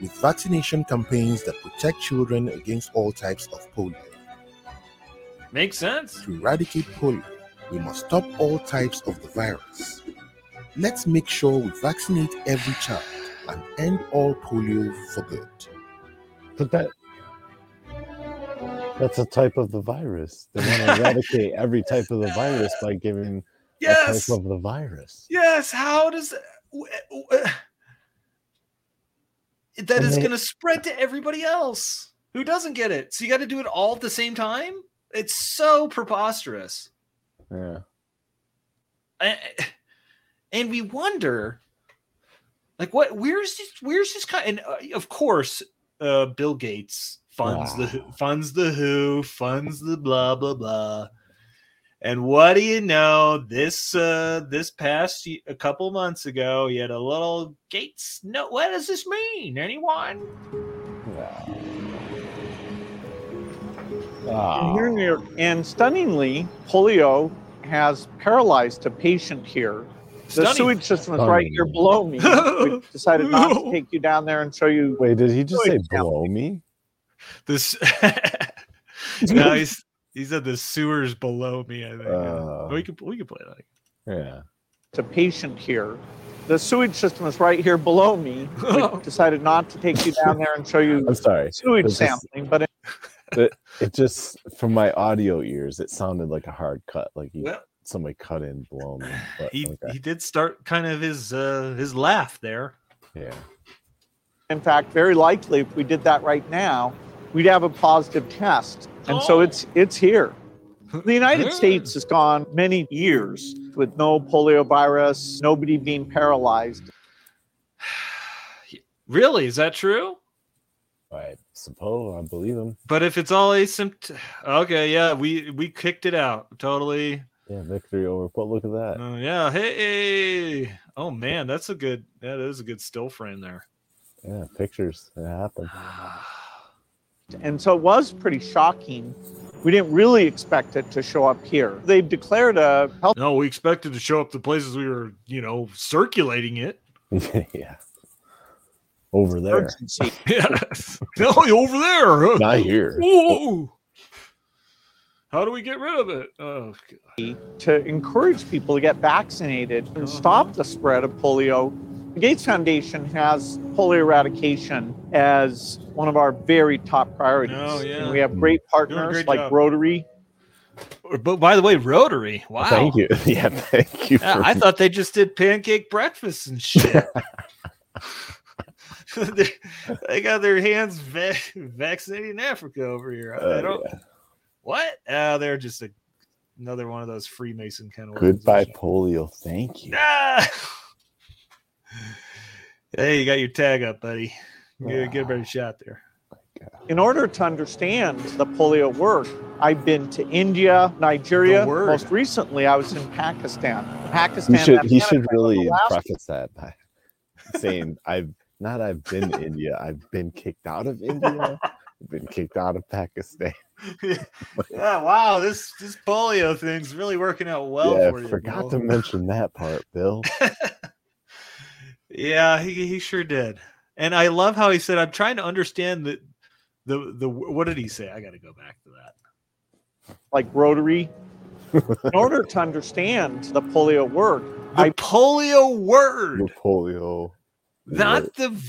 Speaker 10: with vaccination campaigns that protect children against all types of polio.
Speaker 1: Makes sense.
Speaker 10: To eradicate polio, we must stop all types of the virus. Let's make sure we vaccinate every child and end all polio for good.
Speaker 2: But that that's a type of the virus. They want to eradicate every type of the virus by giving
Speaker 1: Yes.
Speaker 2: a type of the virus.
Speaker 1: Yes. How does w- w- that
Speaker 2: And
Speaker 1: is
Speaker 2: they-
Speaker 1: going to spread to everybody else who doesn't get it? So you got to do it all at the same time. It's so preposterous.
Speaker 2: Yeah.
Speaker 1: And we wonder like what where's this where's this kind and uh, of course uh bill gates funds the Who- funds the who funds the blah blah blah and what do you know this uh this past a couple months ago he had a little gates no what does this mean anyone
Speaker 2: Ah.
Speaker 11: And here in and stunningly, polio has paralyzed a patient here. The
Speaker 1: Stunning.
Speaker 11: sewage system is right here below me. We decided not to take you down there and show you.
Speaker 2: Wait, did he just say
Speaker 11: sewage sample.
Speaker 2: below me?
Speaker 1: this no he's he said the sewers below me i think
Speaker 2: Uh.
Speaker 1: we can we can play that
Speaker 2: Yeah.
Speaker 11: It's a patient here. The sewage system is right here below me. We decided not to take you down there and show you
Speaker 2: I'm sorry.
Speaker 11: sewage
Speaker 2: It's just-
Speaker 11: sampling, but it,
Speaker 2: It, it just from my audio ears, it sounded like a hard cut, like he,
Speaker 1: Well-
Speaker 2: somebody cut in below me. But
Speaker 1: he
Speaker 2: okay.
Speaker 1: he did start kind of his uh his laugh there
Speaker 2: yeah.
Speaker 11: in fact, very likely, if we did that right now, we'd have a positive test. And so
Speaker 1: Oh.
Speaker 11: it's it's here. The United States has gone many years with no polio virus, nobody being paralyzed.
Speaker 1: Really? Is that true?
Speaker 2: I suppose I believe them.
Speaker 1: But if it's all asymptomatic, okay, yeah, we we kicked it out totally.
Speaker 2: Yeah, victory over. But look at that.
Speaker 1: Uh, yeah, hey, oh man, that's a good that is a good still frame there.
Speaker 2: Yeah, pictures. It happened.
Speaker 11: And so it was pretty shocking. We didn't really expect it to show up here. They've declared a health
Speaker 1: No, we expected to show up the places we were, you know, circulating it.
Speaker 2: yeah. Over there.
Speaker 11: yeah.
Speaker 1: Yes. no, over there.
Speaker 2: Not here.
Speaker 1: Whoa. How do we get rid of it? Oh, God.
Speaker 11: to encourage people to get vaccinated and oh. stop the spread of polio. The Gates Foundation has polio eradication as one of our very top priorities.
Speaker 1: Oh, yeah.
Speaker 11: And we have great partners
Speaker 1: great
Speaker 11: like
Speaker 1: job.
Speaker 11: Rotary.
Speaker 1: But by the way, Rotary. Wow.
Speaker 2: Thank you. Yeah, thank you.
Speaker 1: Yeah,
Speaker 2: for-
Speaker 1: I thought they just did pancake breakfast and shit. they, they got their hands va- vaccinating Africa over here. I, I
Speaker 2: Oh,
Speaker 1: don't.
Speaker 2: yeah.
Speaker 1: What? Oh, they're just a, another one of those Freemason kind of.
Speaker 2: Goodbye, polio. Thank you.
Speaker 1: Ah! Hey, you got your tag up, buddy. Get, get a better shot there.
Speaker 11: Uh, in order to understand the polio work, I've been to India, Nigeria. Most recently, I was in Pakistan. Pakistan.
Speaker 2: He should he should really
Speaker 11: the
Speaker 2: preface that by saying I've not I've been to India, I've been kicked out of India, I've been kicked out of Pakistan.
Speaker 1: yeah, wow, this this polio thing's really working out well
Speaker 2: yeah,
Speaker 1: for you.
Speaker 2: forgot
Speaker 1: Bill.
Speaker 2: to mention that part, Bill.
Speaker 1: Yeah, he, he sure did. And I love how he said, "I'm trying to understand the the the what did he say? I got to go back to that.
Speaker 11: like Rotary. In order to understand the polio word,
Speaker 1: The polio word,
Speaker 2: The polio.
Speaker 1: not the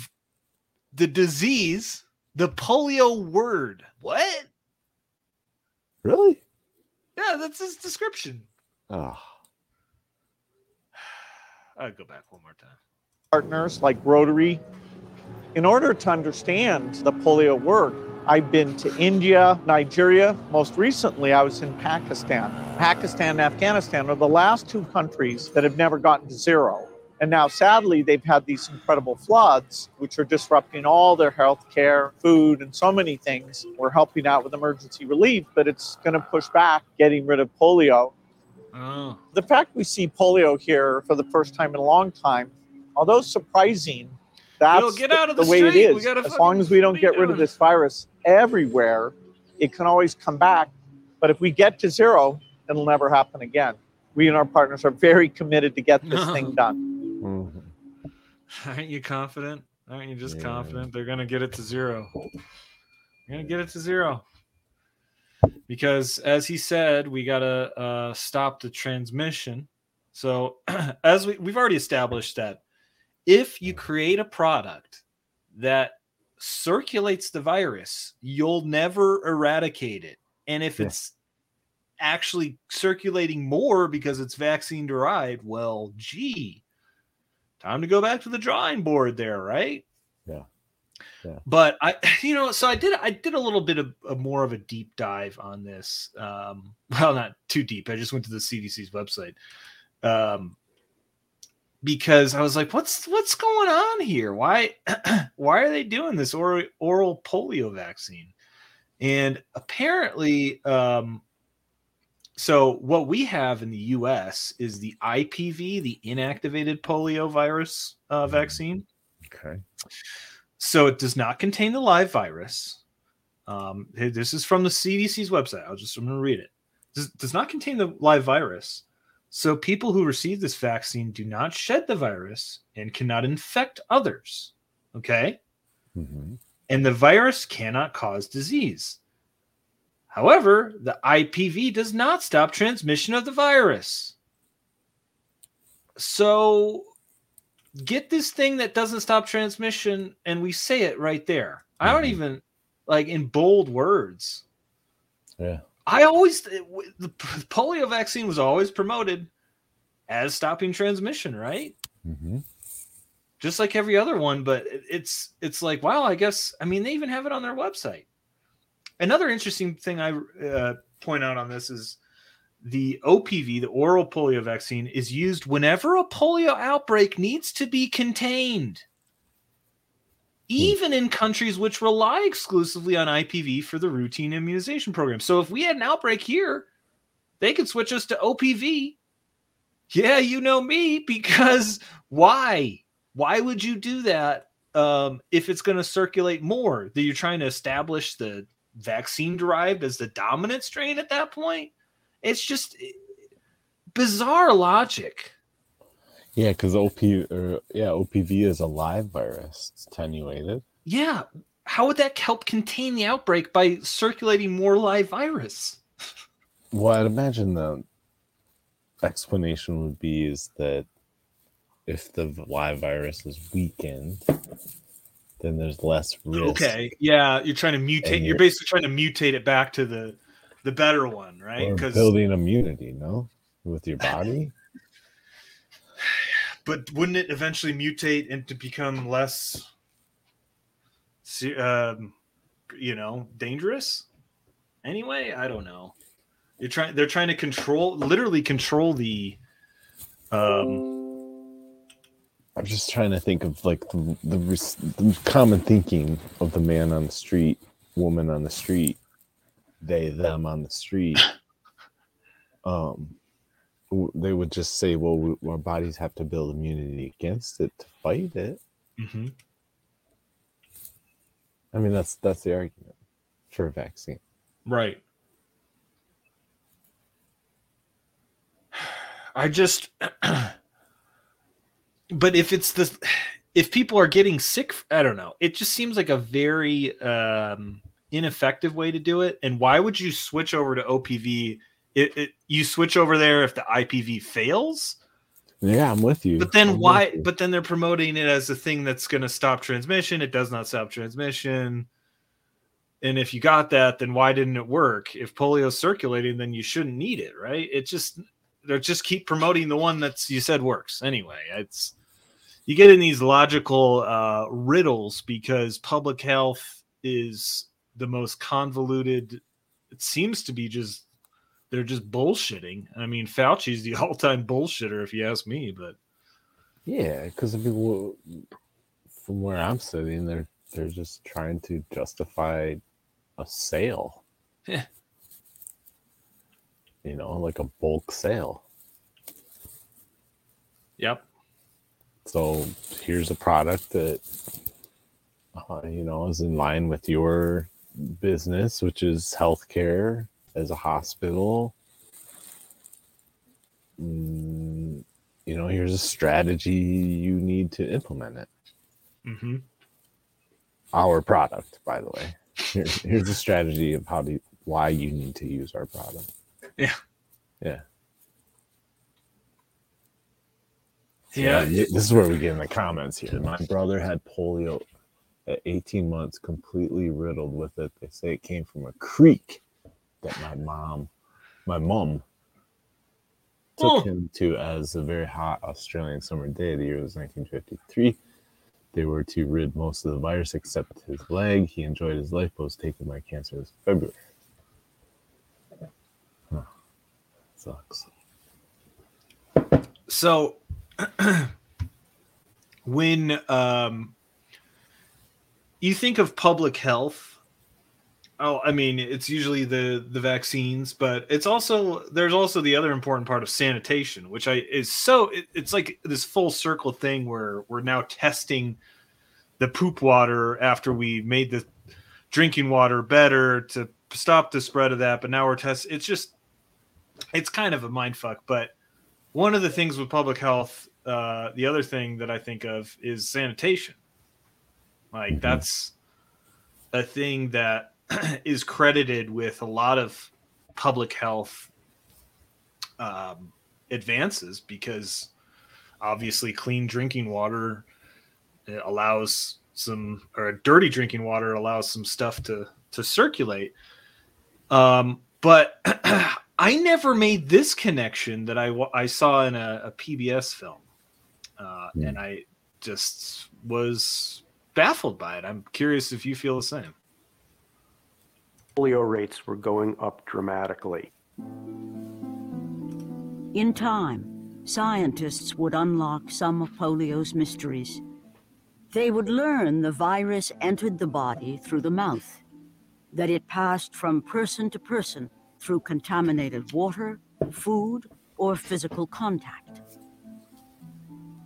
Speaker 1: the disease. The polio word. What?
Speaker 2: Really?
Speaker 1: Yeah, that's his description.
Speaker 2: Oh,
Speaker 1: I'll go back one more time.
Speaker 11: Partners like Rotary. In order to understand the polio work, I've been to India, Nigeria. Most recently, I was in Pakistan. Pakistan and Afghanistan are the last two countries that have never gotten to zero. And now, sadly, they've had these incredible floods, which are disrupting all their health care, food, and so many things. We're helping out with emergency relief, but it's going to push back getting rid of polio
Speaker 1: Oh,
Speaker 11: the fact we see polio here for the first time in a long time, although surprising, that's
Speaker 1: Yo, get out of
Speaker 11: the,
Speaker 1: the
Speaker 11: way it
Speaker 1: street. We
Speaker 11: is.
Speaker 1: gotta
Speaker 11: As long as we don't
Speaker 1: what are
Speaker 11: get rid of this virus everywhere, it can always come back. But if we get to zero, it'll never happen again. We and our partners are very committed to get this thing done.
Speaker 2: mhm.
Speaker 1: aren't you confident? Aren't you just
Speaker 2: Yeah.
Speaker 1: confident they're gonna get it to zero? They're gonna get it to zero. Because as he said, we gotta uh, stop the transmission. So as we, we've already established that if you create a product that circulates the virus, you'll never eradicate it. And if
Speaker 2: Yeah.
Speaker 1: it's actually circulating more because it's vaccine derived, well, gee, time to go back to the drawing board there, right?
Speaker 2: Yeah. Yeah.
Speaker 1: But I, you know, so I did, I did a little bit of, of more of a deep dive on this. Um, well, not too deep. I just went to the CDC's website. Um, because I was like, what's what's going on here? Why why are they doing this oral, oral polio vaccine? And apparently, um, so what we have in the U.S. is the IPV, the inactivated polio virus uh, vaccine.
Speaker 2: Okay.
Speaker 1: So it does not contain the live virus. Um, this is from the CDC's website. I'll just I'm going to read it. Does, does not contain the live virus. So people who receive this vaccine do not shed the virus and cannot infect others. Okay.
Speaker 2: hmm
Speaker 1: And the virus cannot cause disease. However, the IPV does not stop transmission of the virus. So get this thing that doesn't stop transmission, and we say it right there. I don't
Speaker 2: Mhm.
Speaker 1: even like in bold words.
Speaker 2: Yeah.
Speaker 1: I always the polio vaccine was always promoted as stopping transmission, right?
Speaker 2: hmm
Speaker 1: Just like every other one, but it's it's like wow, I guess I mean they even have it on their website. Another interesting thing I uh, point out on this is the OPV, the oral polio vaccine, is used whenever a polio outbreak needs to be contained, even in countries which rely exclusively on IPV for the routine immunization program. So if we had an outbreak here, they could switch us to OPV. Yeah, you know me, because why? Why would you do that um, if it's going to circulate more? That you're trying to establish the vaccine derived as the dominant strain at that point? It's just eh, bizarre logic.
Speaker 2: Yeah, because OP or yeah, OPV is a live virus. It's attenuated.
Speaker 1: Yeah. How would that help contain the outbreak by circulating more live virus?
Speaker 2: Well, I'd imagine the explanation would be is that if the live virus is weakened, then there's less risk.
Speaker 1: Okay. Yeah. You're trying to mutate. You're
Speaker 2: you're-
Speaker 1: basically trying to mutate it back to the the better one, right? Because
Speaker 2: building immunity, no, with your body.
Speaker 1: But wouldn't it eventually mutate and to become less um, you know dangerous? Anyway i don't know. You're trying they're trying to control literally control the um
Speaker 2: I'm just trying to think of like the the, the common thinking of the man on the street woman on the street, they them on the street, um, they would just say, "Well, we, our bodies have to build immunity against it to fight it."
Speaker 1: hmm
Speaker 2: I mean, that's that's the argument for a vaccine.
Speaker 1: Right. I just but if it's the if people are getting sick I don't know. It just seems like a very um ineffective way to do it and why would you switch over to OPV it, it you switch over there if the IPV fails?
Speaker 2: Yeah, I'm with you.
Speaker 1: But then
Speaker 2: I'm
Speaker 1: why but then they're promoting it as a thing that's going to stop transmission. It does not stop transmission. And if you got that, then why didn't it work? If polio's circulating, then you shouldn't need it, right? It just they just keep promoting the one that's you said works anyway. It's you get in these logical uh, riddles because public health is the most convoluted. It seems to be just they're just bullshitting. I mean, Fauci's the all-time bullshitter, if you ask me. But
Speaker 2: Yeah, because mean, from where I'm sitting, they're they're just trying to justify a sale.
Speaker 1: Yeah.
Speaker 2: You know, like a bulk sale.
Speaker 1: yep,
Speaker 2: So here's a product that uh, you know is in line with your business, which is healthcare as a hospital. Mm, you know, here's a strategy you need to implement it.
Speaker 1: hmm
Speaker 2: Our product, by the way. Here, here's a strategy of how to why you need to use our product.
Speaker 1: Yeah.
Speaker 2: Yeah.
Speaker 1: Yeah.
Speaker 2: y- This is where we get in the comments here. My brother had polio at 18 months, completely riddled with it. They say it came from a creek that my mom, my mom, took him to as a very hot Australian summer day. The year was 1953. They were to rid most of the virus except his leg. He enjoyed his life, but was taken by cancer this February. Huh. Sucks.
Speaker 1: so when um you think of public health oh i mean it's usually the the vaccines but it's also there's also the other important part of sanitation which i is so it, it's like this full circle thing where we're now testing the poop water after we made the drinking water better to stop the spread of that but now we're test it's just it's kind of a mind fuck but one of the things with public health uh, the other thing that i think of is sanitation. Like that's a thing that is credited with a lot of public health um, advances because obviously clean drinking water uh, allows some or dirty drinking water allows some stuff to to circulate um, but I never made this connection that I I saw in a, a PBS film, uh, and I just was baffled by it. I'm curious if you feel the same.
Speaker 12: Polio rates were going up dramatically.
Speaker 13: In time, scientists would unlock some of polio's mysteries. They would learn the virus entered the body through the mouth, that it passed from person to person through contaminated water, food, or physical contact.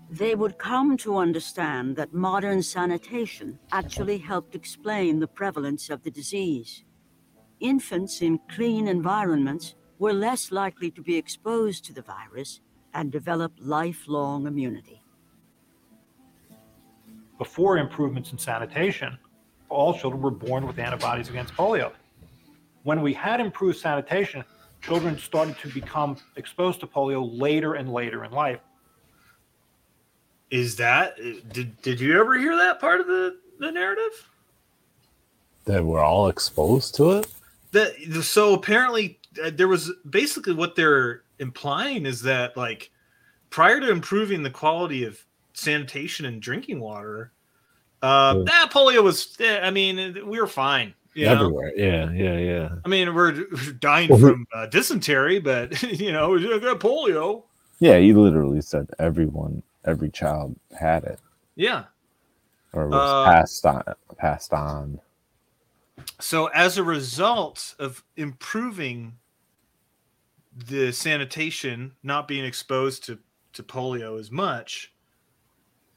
Speaker 13: They would come to understand that modern sanitation actually helped explain the prevalence of the disease. Infants in clean environments were less likely to be exposed to the virus and develop lifelong immunity.
Speaker 14: before improvements in sanitation, all children were born with antibodies against polio. When we had improved sanitation, children started to become exposed to polio later and later in life.
Speaker 1: Is that did did you ever hear that part of the the narrative?
Speaker 2: That we're all exposed to it.
Speaker 1: That so apparently uh, there was basically what they're implying is that like prior to improving the quality of sanitation and drinking water, uh, that polio was. eh, I mean, we were fine. You know?
Speaker 2: Everywhere. Yeah, yeah, yeah.
Speaker 1: I mean, we're dying
Speaker 2: Well,
Speaker 1: from uh, dysentery, but you know, we got polio.
Speaker 2: Yeah, he literally said everyone, every child had it
Speaker 1: Yeah.
Speaker 2: or was
Speaker 1: Uh,
Speaker 2: passed on passed on.
Speaker 1: So as a result of improving the sanitation, not being exposed to to polio as much,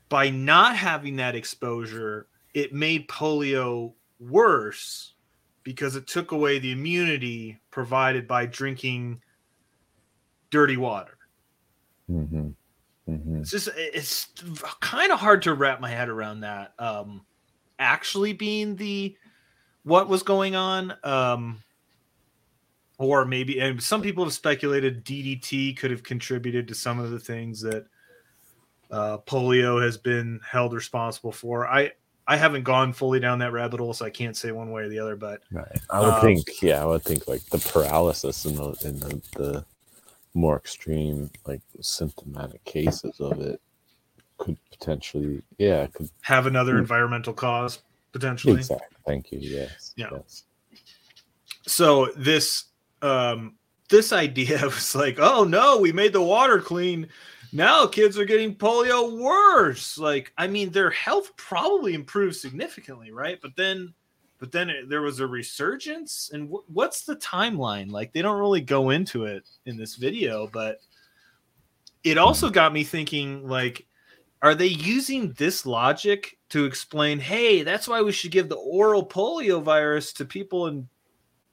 Speaker 1: by not having that exposure, it made polio worse because it took away the immunity provided by drinking dirty water.
Speaker 2: Mm-hmm. Mm-hmm.
Speaker 1: It's just it's kind of hard to wrap my head around that. Um, actually being the what was going on, um, or maybe and some people have speculated DDT could have contributed to some of the things that uh, polio has been held responsible for. I I haven't gone fully down that rabbit hole, so I can't say one way or the other. But
Speaker 2: right, I would
Speaker 1: um,
Speaker 2: think, yeah, I would think like the paralysis in the in the, the more extreme, like symptomatic cases of it could potentially, yeah, could
Speaker 1: have another
Speaker 2: Hmm.
Speaker 1: environmental cause potentially.
Speaker 2: exactly. Thank you. Yes.
Speaker 1: Yeah.
Speaker 2: Yes.
Speaker 1: so this um this idea was like oh no we made the water clean now kids are getting polio worse like i mean their health probably improved significantly right but then but then it, there was a resurgence and wh- what's the timeline like they don't really go into it in this video but it also got me thinking like are they using this logic to explain hey that's why we should give the oral polio virus to people in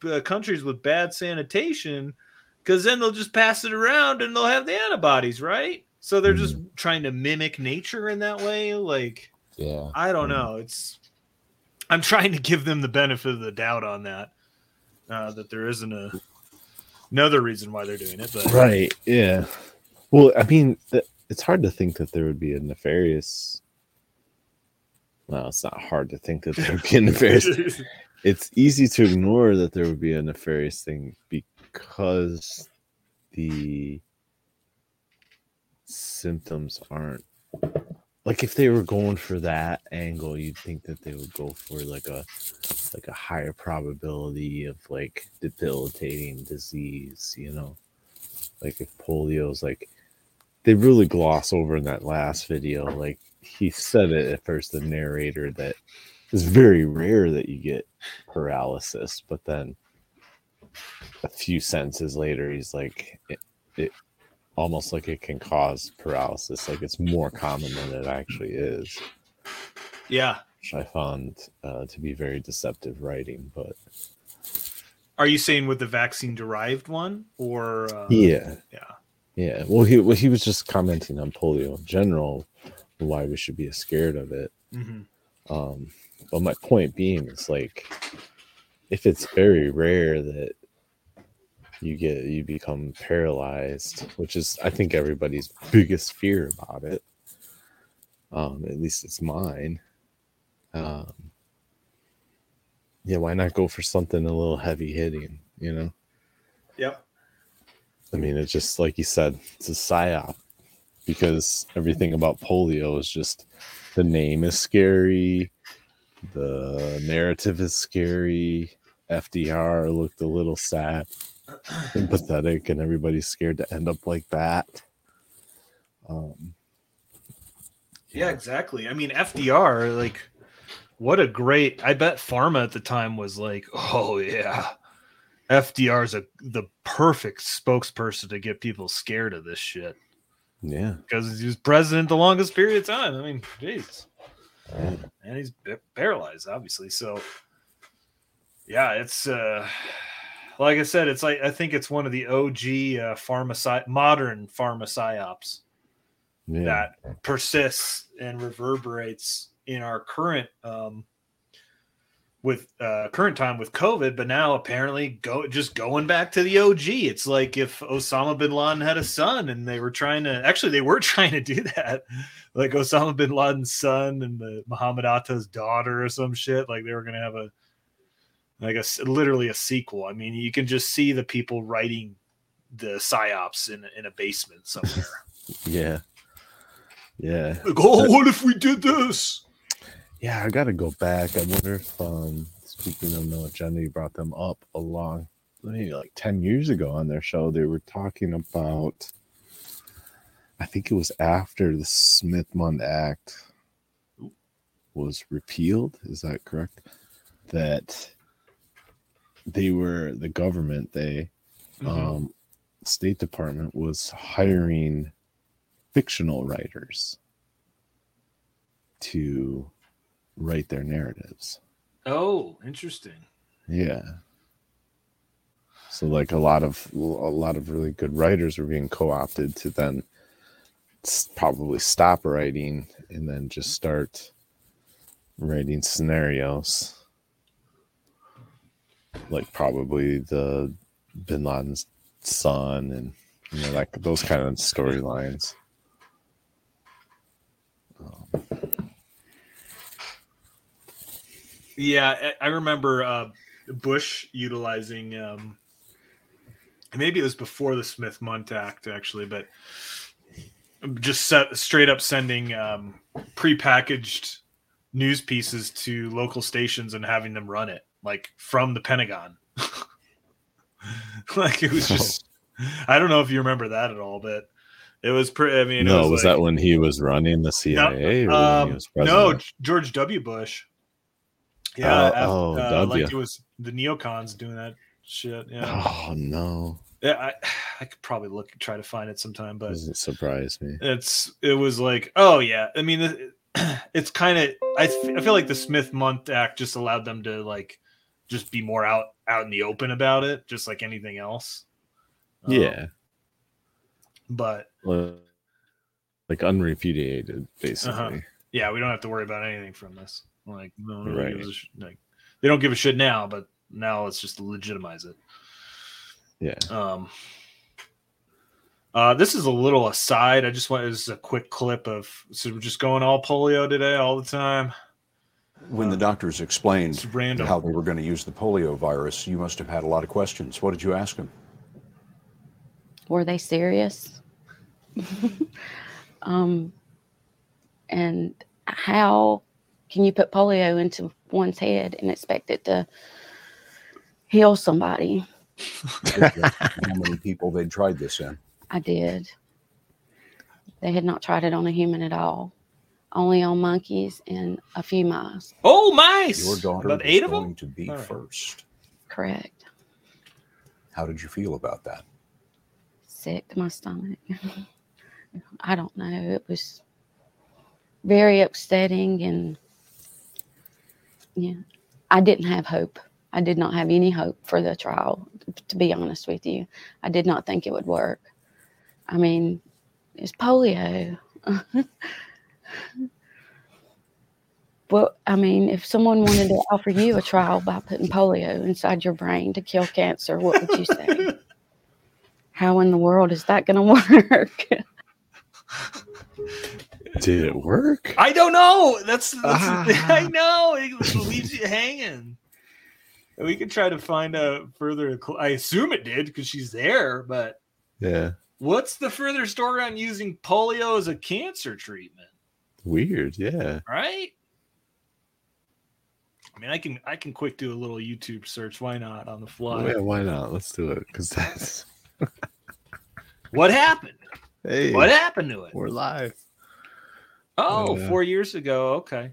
Speaker 1: uh, countries with bad sanitation because then they'll just pass it around and they'll have the antibodies right so they're just trying to mimic nature in that way like
Speaker 2: Yeah.
Speaker 1: i don't know it's i'm trying to give them the benefit of the doubt on that uh, that there isn't a another reason why they're doing it but
Speaker 2: Right. Yeah. Well, I mean, it's hard to think that there would be a nefarious. Well, it's not hard to think that there would be a nefarious. it's easy to ignore that there would be a nefarious thing because the symptoms aren't like if they were going for that angle you'd think that they would go for like a like a higher probability of like debilitating disease you know like if polio's like they really gloss over in that last video like he said it at first the narrator that it's very rare that you get paralysis but then a few sentences later he's like it, it almost like it can cause paralysis like it's more common than it actually is.
Speaker 1: Yeah.
Speaker 2: Which i found uh, to be very deceptive writing but
Speaker 1: are you saying with the vaccine derived one or uh,
Speaker 2: yeah.
Speaker 1: yeah
Speaker 2: yeah well he well, he was just commenting on polio in general why we should be scared of it.
Speaker 1: Mhm.
Speaker 2: um but my point being is like if it's very rare that you get you become paralyzed which is i think everybody's biggest fear about it um at least it's mine um yeah why not go for something a little heavy hitting you know?
Speaker 1: Yep
Speaker 2: I mean, it's just like you said, it's a psyop because everything about polio is just the name is scary, the narrative is scary. FDR looked a little sad and pathetic, and everybody's scared to end up like that. Um,
Speaker 1: Yeah, exactly. I mean, FDR, like, what a great. I bet Pharma at the time was like, oh yeah, FDR's a the perfect spokesperson to get people scared of this shit.
Speaker 2: Yeah,
Speaker 1: because he was president the longest period of time. I mean, jeez, and he's paralyzed, obviously. So, yeah, it's uh, like I said, it's like I think it's one of the OG uh, pharma psy- modern pharma psyops
Speaker 2: yeah,
Speaker 1: that persists and reverberates in our current um with uh current time with covid but now apparently go just going back to the og it's like if osama bin laden had a son and they were trying to actually they were trying to do that. Like osama bin laden's son and the muhammad atta's daughter or some shit like they were gonna have a like a literally a sequel. I mean you can just see the people writing the psyops in, in a basement somewhere.
Speaker 2: Yeah, yeah.
Speaker 1: like oh what if we did this
Speaker 2: Yeah, I gotta go back. I wonder if um speaking of no agenda, you brought them up along maybe like 10 years ago on their show. They were talking about I think it was after the Smith Mundt Act was repealed. Is that correct? That they were the government. They,
Speaker 1: Mhm.
Speaker 2: um, State Department was hiring fictional writers to write their narratives.
Speaker 1: Oh, interesting.
Speaker 2: Yeah. So like a lot of a lot of really good writers were being co-opted to then probably stop writing and then just start writing scenarios. Like probably the Bin Laden's son and you know like those kind of storylines.
Speaker 1: Yeah, I remember uh, Bush utilizing. Um, maybe it was before the Smith Mundt Act, actually, but just set, straight up sending um, prepackaged news pieces to local stations and having them run it, like from the Pentagon. like it was just. I don't know if you remember that at all, but it was pretty. I mean, it
Speaker 2: no,
Speaker 1: was,
Speaker 2: was
Speaker 1: like-
Speaker 2: that when he was running the CIA? or when he
Speaker 1: um, no, George W. Bush. Yeah, af-
Speaker 2: oh,
Speaker 1: uh, like it was the neocons doing that shit. Yeah,
Speaker 2: Oh no.
Speaker 1: yeah. I, I could probably look try to find it sometime, but
Speaker 2: Doesn't surprise me.
Speaker 1: it's it was like, oh yeah. I mean, it- it's kind of. I I feel like the Smith Mundt Act just allowed them to like just be more out out in the open about it, just like anything else. Um,
Speaker 2: Yeah.
Speaker 1: but
Speaker 2: Like like unrepudiated, basically.
Speaker 1: Uh-huh. Yeah, we don't have to worry about anything from this. Like, no, no
Speaker 2: Right.
Speaker 1: gives a sh- like they don't give a shit now, but now let's just legitimize it.
Speaker 2: Yeah.
Speaker 1: Um. Uh, this is a little aside. I just want this is a quick clip of so we're just going all polio today all the time.
Speaker 15: When the doctors explained
Speaker 1: random.
Speaker 15: how they were going to use the polio virus, you must have had a lot of questions. What did you ask them?
Speaker 16: were they serious? um, and how can you put polio into one's head and expect it to heal somebody?
Speaker 15: how many people they'd tried this in?
Speaker 16: I did. They had not tried it on a human at all, only on monkeys and a few mice.
Speaker 1: Oh, mice!
Speaker 15: Your daughter
Speaker 1: About
Speaker 15: was
Speaker 1: eight of
Speaker 15: going
Speaker 1: them.
Speaker 15: to be
Speaker 1: All right.
Speaker 15: first.
Speaker 16: Correct.
Speaker 15: How did you feel about that?
Speaker 16: Sick to my stomach. I don't know. It was very upsetting and yeah, I didn't have hope. I did not have any hope for the trial, to be honest with you. I did not think it would work. I mean, it's polio. well, I mean, if someone wanted to offer you a trial by putting polio inside your brain to kill cancer, what would you say? How in the world is that going to work?
Speaker 2: Did it work?
Speaker 1: I don't know. That's, that's
Speaker 2: Ah.
Speaker 1: I know. It leaves you hanging. We could try to find a further. I assume it did because she's there. But
Speaker 2: Yeah.
Speaker 1: what's the further story on using polio as a cancer treatment?
Speaker 2: Weird. Yeah.
Speaker 1: Right. I mean, I can I can quick do a little YouTube search. Why not on the fly?
Speaker 2: yeah. Why not? Let's do it. Because that's
Speaker 1: What happened?
Speaker 2: hey.
Speaker 1: What happened to it?
Speaker 2: We're live.
Speaker 1: Oh, four years ago. Okay.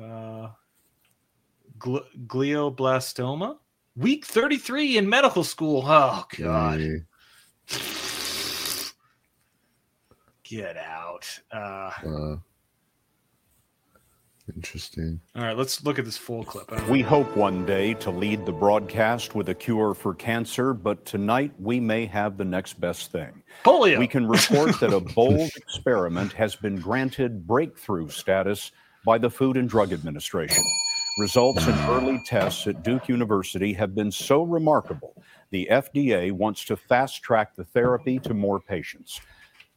Speaker 1: Uh, gl- glioblastoma. Week 33 in medical school. Oh, God. Get out. Uh,
Speaker 2: Uh, interesting.
Speaker 1: all right, let's look at this full clip.
Speaker 15: We
Speaker 1: know.
Speaker 15: hope one day to lead the broadcast with a cure for cancer, but tonight we may have the next best thing.
Speaker 1: Polio.
Speaker 15: We can report that a bold experiment has been granted breakthrough status by the Food and Drug Administration. Results in early tests at Duke University have been so remarkable, the FDA wants to fast track the therapy to more patients.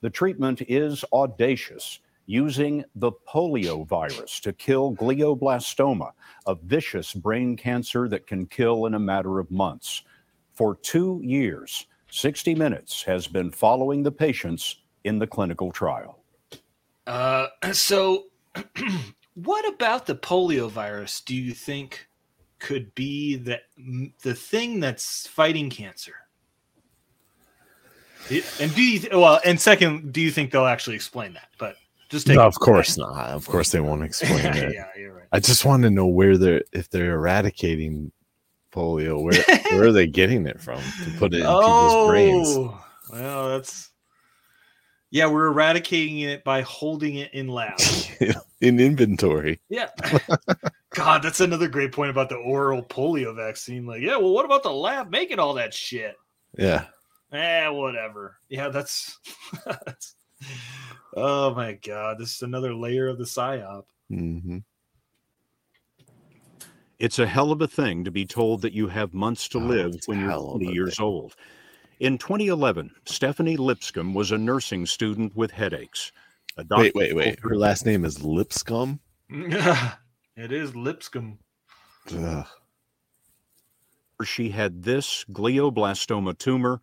Speaker 15: The treatment is audacious, using the polio virus to kill glioblastoma, a vicious brain cancer that can kill in a matter of months. For two years, 60 Minutes has been following the patients in the clinical trial.
Speaker 1: Uh, so, what about the polio virus do you think could be the the thing that's fighting cancer? And do you well? And second, do you think they'll actually explain that? But just take
Speaker 2: No, of course not. Of course they won't explain it.
Speaker 1: yeah, you're right.
Speaker 2: I just want to know where they're if they're eradicating polio. Where where are they getting it from to put it in people's brains?
Speaker 1: Oh, well, that's yeah. We're eradicating it by holding it in labs.
Speaker 2: in inventory.
Speaker 1: Yeah. God, that's another great point about the oral polio vaccine. Like, yeah, well, what about the lab making all that shit?
Speaker 2: Yeah.
Speaker 1: Eh, whatever. Yeah, that's. that's oh my god, this is another layer of the psyop.
Speaker 2: Mm-hmm.
Speaker 15: It's a hell of a thing to be told that you have months to live when you're 20 years old. In 2011, Stephanie Lipscomb was a nursing student with headaches. A doctor
Speaker 2: Wait, wait, wait. Her last name is Lipscomb.
Speaker 1: it is Lipscomb.
Speaker 2: Ugh.
Speaker 15: she had this glioblastoma tumor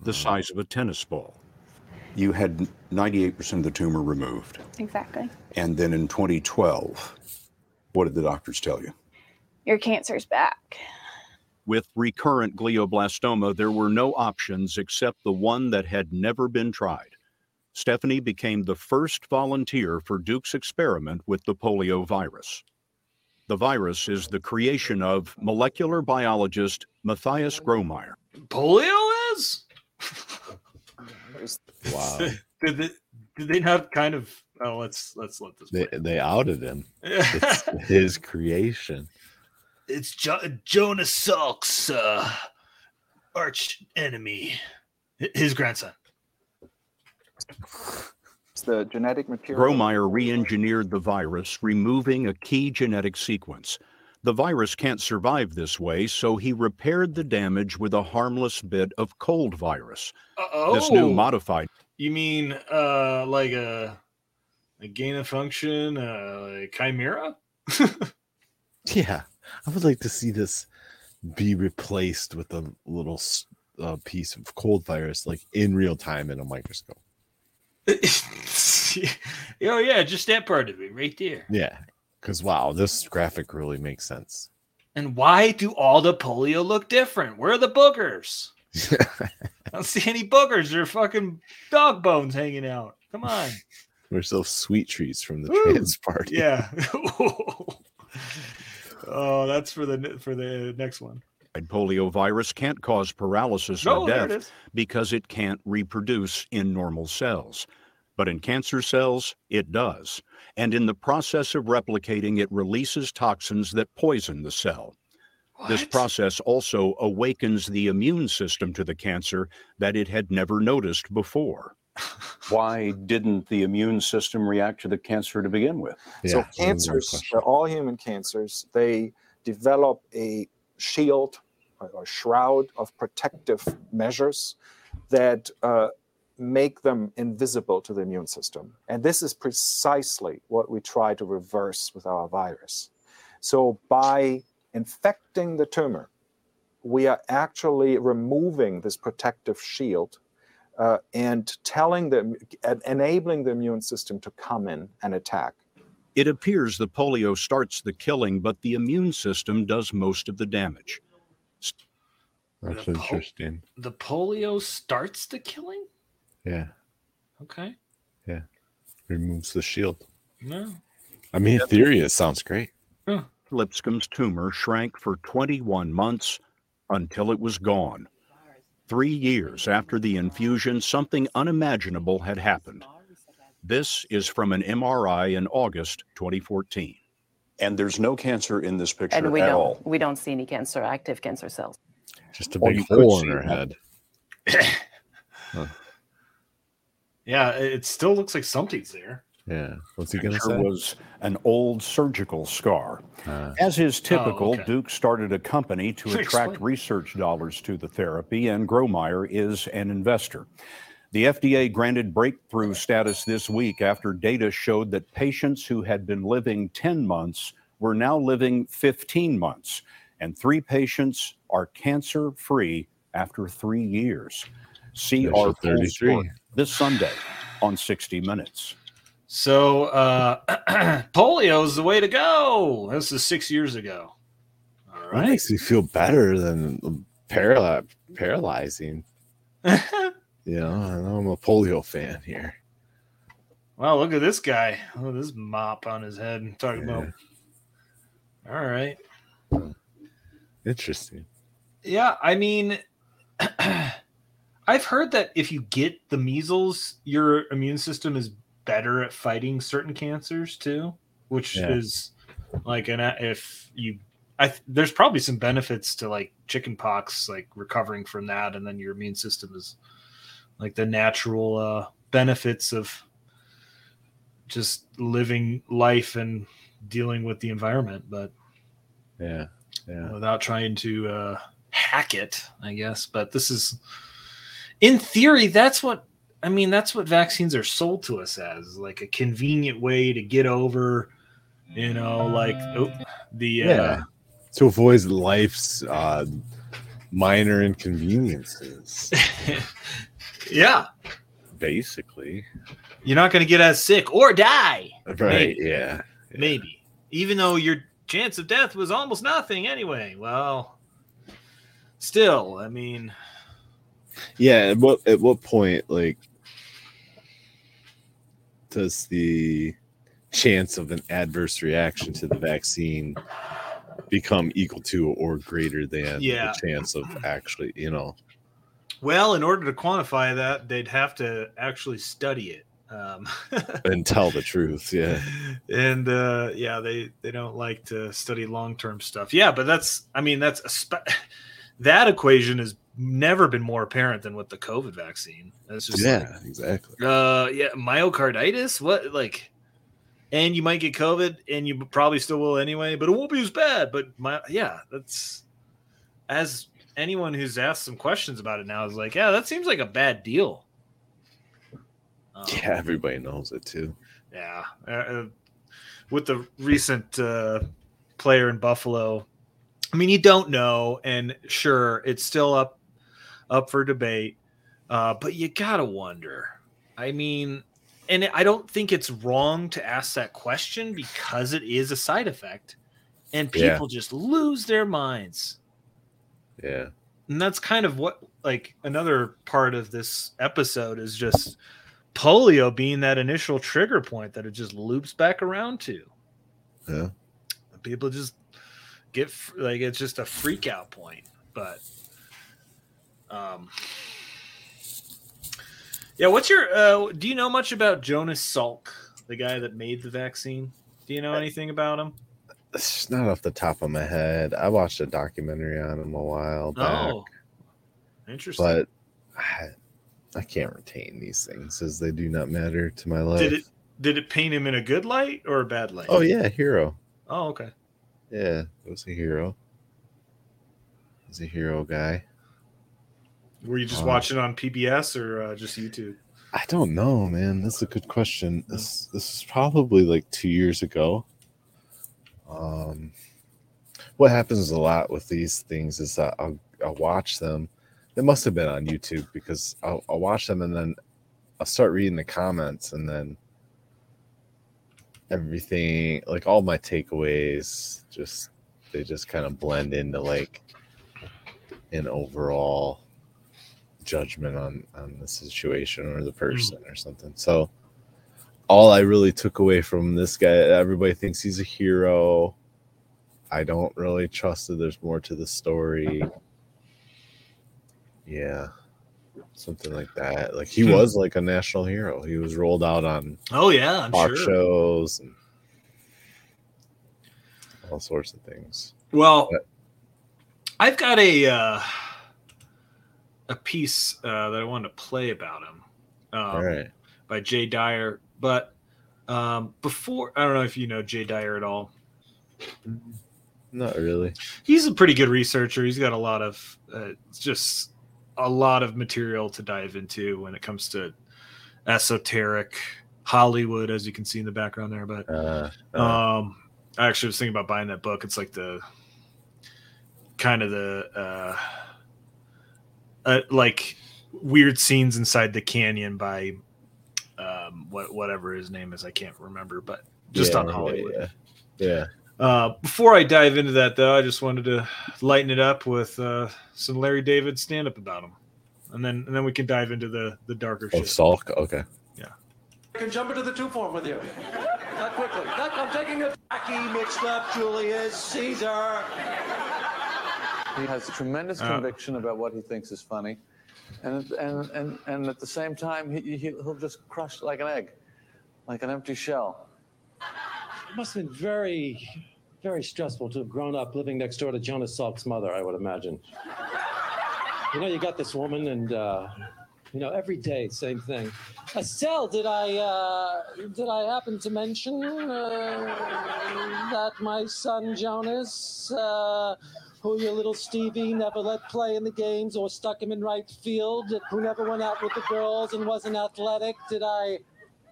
Speaker 15: the size of a tennis ball. You had 98% of the tumor removed.
Speaker 17: Exactly.
Speaker 15: And then in 2012, what did the doctors tell you?
Speaker 17: Your cancer's back.
Speaker 15: With recurrent glioblastoma, there were no options except the one that had never been tried. Stephanie became the first volunteer for Duke's experiment with the polio virus. The virus is the creation of molecular biologist Matthias Gromeier.
Speaker 1: Polio is?
Speaker 2: Wow.
Speaker 1: did they did they not kind of oh let's let's let this
Speaker 2: They they outed him. It's his creation.
Speaker 1: it's jo- Jonas Salk's uh, arch enemy, his grandson.
Speaker 18: It's the genetic material.
Speaker 15: Gromeier re engineered the virus, removing a key genetic sequence. The virus can't survive this way, so he repaired the damage with a harmless bit of cold virus.
Speaker 1: Uh-oh.
Speaker 15: This new modified
Speaker 1: You mean uh like a a gain of function, uh chimera?
Speaker 2: Yeah, I would like to see this be replaced with a little uh, piece of cold virus, like in real time in a microscope.
Speaker 1: oh yeah, just that part of it right there.
Speaker 2: Yeah, because wow, this graphic really makes sense.
Speaker 1: And why do all the polio look different? Where are the boogers? I don't see any boogers. They're fucking dog bones hanging out. Come on.
Speaker 2: We're so sweet treats from the
Speaker 1: Woo!
Speaker 2: trans party.
Speaker 1: Yeah. oh, that's for the for the next one.
Speaker 15: polio virus can't cause paralysis
Speaker 1: No,
Speaker 15: or oh,
Speaker 1: there it
Speaker 15: death because it can't reproduce in normal cells. But in cancer cells, it does. And in the process of replicating, it releases toxins that poison the cell. This process also awakens the immune system to the cancer that it had never noticed before. Why didn't the immune system react to the cancer to begin with?
Speaker 18: so cancers, all human cancers, they develop a shield or, or shroud of protective measures that uh, make them invisible to the immune system. And this is precisely what we try to reverse with our virus. So by infecting the tumor, we are actually removing this protective shield uh, and telling them, enabling the immune system to come in and attack.
Speaker 15: It appears the polio starts the killing, but the immune system does most of the damage.
Speaker 2: That's
Speaker 1: The po-
Speaker 2: interesting.
Speaker 1: The polio starts the killing?
Speaker 2: Yeah,
Speaker 1: Okay.
Speaker 2: yeah. Removes the shield.
Speaker 1: No.
Speaker 2: I mean, in theory, it sounds great.
Speaker 15: Lipscomb's tumor shrank for 21 months until it was gone. Three years after the infusion, something unimaginable had happened. This is from an MRI in August 2014. And there's no cancer in this picture
Speaker 19: and we
Speaker 15: at
Speaker 19: don't
Speaker 15: all.
Speaker 19: we don't see any cancer active cancer cells
Speaker 2: Just a big hole in
Speaker 15: see
Speaker 2: her
Speaker 15: that.
Speaker 2: head.
Speaker 1: Yeah, it still looks like something's there.
Speaker 2: Yeah. What's he going
Speaker 15: to
Speaker 2: say?
Speaker 15: was an old surgical scar.
Speaker 2: Uh,
Speaker 15: As is oh, typical,
Speaker 1: oh, okay.
Speaker 15: Duke started a company to attract
Speaker 1: explain.
Speaker 15: research dollars to the therapy, and Gromeier is an investor. The FDA granted breakthrough status this week after data showed that patients who had been living 10 months were now living 15 months, and three patients are cancer free after three years. CR33 this Sunday on 60 Minutes.
Speaker 1: So uh polio is the way to go. This is six years ago. All
Speaker 2: That makes me feel better than paraly- paralyzing. you know, I know I'm a polio fan here.
Speaker 1: Wow, look at this guy. Oh, this mop on his head. Talking about. All right.
Speaker 2: Interesting.
Speaker 1: Yeah, I mean, I've heard that if you get the measles, your immune system is better at fighting certain cancers too, which
Speaker 2: Yeah.
Speaker 1: is like an if you. I, there's probably some benefits to like chicken pox, like recovering from that, and then your immune system is like the natural uh, benefits of just living life and dealing with the environment. But
Speaker 2: Yeah. Yeah.
Speaker 1: without trying to uh, hack it, I guess. But this is, in theory, that's what I mean. That's what vaccines are sold to us as, like a convenient way to get over, you know, like oh, the
Speaker 2: Yeah.
Speaker 1: uh,
Speaker 2: To avoid life's uh, minor inconveniences,
Speaker 1: yeah,
Speaker 2: basically.
Speaker 1: you're not going to get as sick or die.
Speaker 2: Right.
Speaker 1: Maybe.
Speaker 2: Yeah.
Speaker 1: Maybe, even though your chance of death was almost nothing anyway. Well, still, I mean,
Speaker 2: Yeah. At what at what point, like, does the chance of an adverse reaction to the vaccine become equal to or greater than
Speaker 1: Yeah.
Speaker 2: the chance of actually, you know?
Speaker 1: well, in order to quantify that, they'd have to actually study it. Um,
Speaker 2: and tell the truth. Yeah.
Speaker 1: and uh, yeah, they they don't like to study long term stuff. Yeah, but that's I mean that's a spe- that equation has never been more apparent than with the COVID vaccine. That's just
Speaker 2: Yeah, exactly.
Speaker 1: uh, yeah, myocarditis. What like, and you might get COVID, and you probably still will anyway, but it won't be as bad. But my yeah, that's as anyone who's asked some questions about it now is like, yeah, that seems like a bad deal. Um,
Speaker 2: Yeah, everybody knows it too.
Speaker 1: yeah. Uh, uh, with the recent uh, player in Buffalo, I mean, you don't know, and sure, it's still up up for debate, uh, but you gotta wonder. I mean, and I don't think it's wrong to ask that question because it is a side effect, and
Speaker 2: Yeah.
Speaker 1: people just lose their minds
Speaker 2: Yeah.
Speaker 1: and that's kind of what like another part of this episode is just polio being that initial trigger point that it just loops back around to
Speaker 2: Yeah.
Speaker 1: people just get like it's just a freak out point but um yeah what's your uh do you know much about jonas salk the guy that made the vaccine do you know anything about him
Speaker 2: It's not off the top of my head. I watched a documentary on him a while back,
Speaker 1: oh interesting
Speaker 2: but I, I can't retain these things as they do not matter to my life.
Speaker 1: did it did it paint him in a good light or a bad light
Speaker 2: Oh yeah, hero.
Speaker 1: oh okay
Speaker 2: Yeah, it was a hero. He's a hero guy.
Speaker 1: Were you just
Speaker 2: Uh,
Speaker 1: watching on PBS or uh, just YouTube?
Speaker 2: I don't know, man. That's a good question. This this is probably like two years ago. Um, what happens a lot with these things is that I'll I'll watch them. It must have been on YouTube because I'll, I'll watch them and then I'll start reading the comments and then everything like all my takeaways just they just kind of blend into like an overall judgment on on the situation or the person or something. So all I really took away from this guy, everybody thinks he's a hero. I don't really trust that there's more to the story. Yeah. Something like that. Like he
Speaker 1: Hmm.
Speaker 2: was like a national hero. He was rolled out on
Speaker 1: Oh yeah, I'm
Speaker 2: talk
Speaker 1: sure.
Speaker 2: shows and all sorts of things.
Speaker 1: Well, I've got a uh, a piece uh, that I wanted to play about him. Um,
Speaker 2: right.
Speaker 1: By Jay Dyer, but um, before I don't know if you know Jay Dyer at all.
Speaker 2: Not really.
Speaker 1: He's a pretty good researcher. He's got a lot of uh, just a lot of material to dive into when it comes to esoteric Hollywood, as you can see in the background there. But
Speaker 2: Uh, uh,
Speaker 1: um, I actually was thinking about buying that book. It's like the kind of the uh, like weird scenes inside the canyon by um what whatever his name is. I can't remember, but just
Speaker 2: yeah,
Speaker 1: on Hollywood.
Speaker 2: Yeah. yeah.
Speaker 1: Uh, before I dive into that, though, I just wanted to lighten it up with uh, some Larry David stand up about him, and then and then we can dive into the the darker
Speaker 2: Oh,
Speaker 1: shit.
Speaker 2: Salk. Okay. Yeah.
Speaker 20: I can jump into the two form with you. Not quickly. Not, I'm taking a
Speaker 21: Jackie mixed up Julius Caesar. He has tremendous
Speaker 1: Oh.
Speaker 21: conviction about what he thinks is funny, and and and and at the same time, he, he he'll just crush like an egg, like an empty shell.
Speaker 22: It must have been very, very stressful to have grown up living next door to Jonas Salk's mother, I would imagine. You know, you got this woman, and uh, you know, every day, same thing. Estelle, did I uh, did I happen to mention uh, that my son Jonas, uh, who your little Stevie never let play in the games or stuck him in right field, who never went out with the girls and wasn't athletic? Did I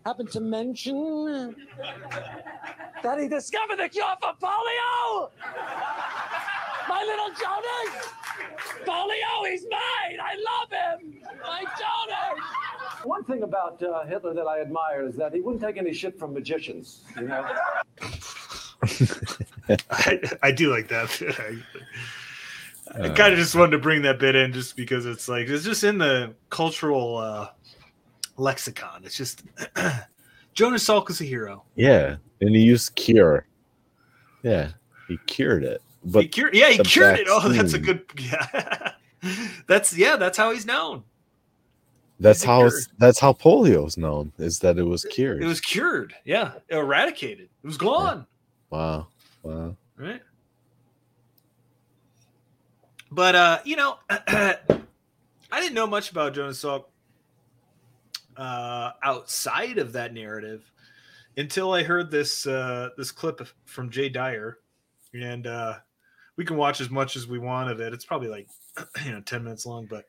Speaker 22: happen to mention that he discovered the cure for polio? My little Jonas! Polio, he's mine! I love him! My Jonas! One thing about uh, Hitler that I admire is that he wouldn't take any shit from magicians, you know?
Speaker 1: I, I do like that. I,
Speaker 2: Uh,
Speaker 1: kind of just wanted to bring that bit in just because it's like it's just in the cultural uh, lexicon. It's just Jonas Salk is a hero.
Speaker 2: Yeah, and he used cure. Yeah, he cured it. But
Speaker 1: he cured, yeah, he cured it. Oh, that's a good. Yeah, that's yeah, that's how he's known.
Speaker 2: That's how that's how polio is known. Is that it was cured.
Speaker 1: It was cured. Yeah, eradicated. It was gone.
Speaker 2: Wow, wow.
Speaker 1: Right. But uh, you know, I didn't know much about Jonas Salk uh, outside of that narrative until I heard this uh, this clip from Jay Dyer, and uh, we can watch as much as we want of it. It's probably like you know ten minutes long, but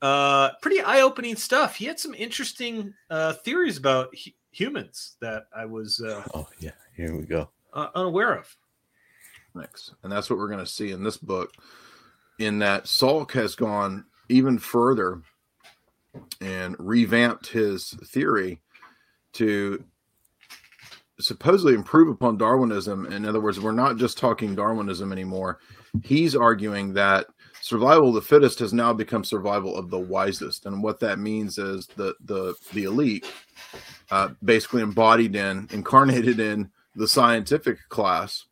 Speaker 1: uh, pretty eye opening stuff. He had some interesting uh, theories about hu- humans that I was uh,
Speaker 2: Oh yeah, here we go.
Speaker 1: uh, unaware of.
Speaker 23: Next. And that's what we're going to see in this book. In that Salk has gone even further and revamped his theory to supposedly improve upon Darwinism. In other words, we're not just talking Darwinism anymore. He's arguing that survival of the fittest has now become survival of the wisest. And what that means is the the the elite uh, basically embodied in, incarnated in the scientific class,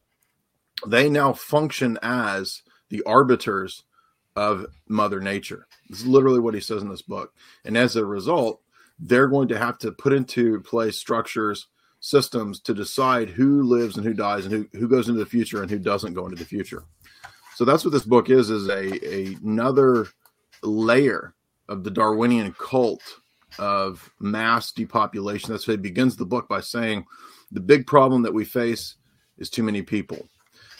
Speaker 23: they now function as the arbiters of Mother Nature. This is literally what he says in this book. And as a result, they're going to have to put into place structures, systems to decide who lives and who dies and who, who goes into the future and who doesn't go into the future. So that's what this book is, is a, a another layer of the Darwinian cult of mass depopulation. That's why he begins the book by saying the big problem that we face is too many people.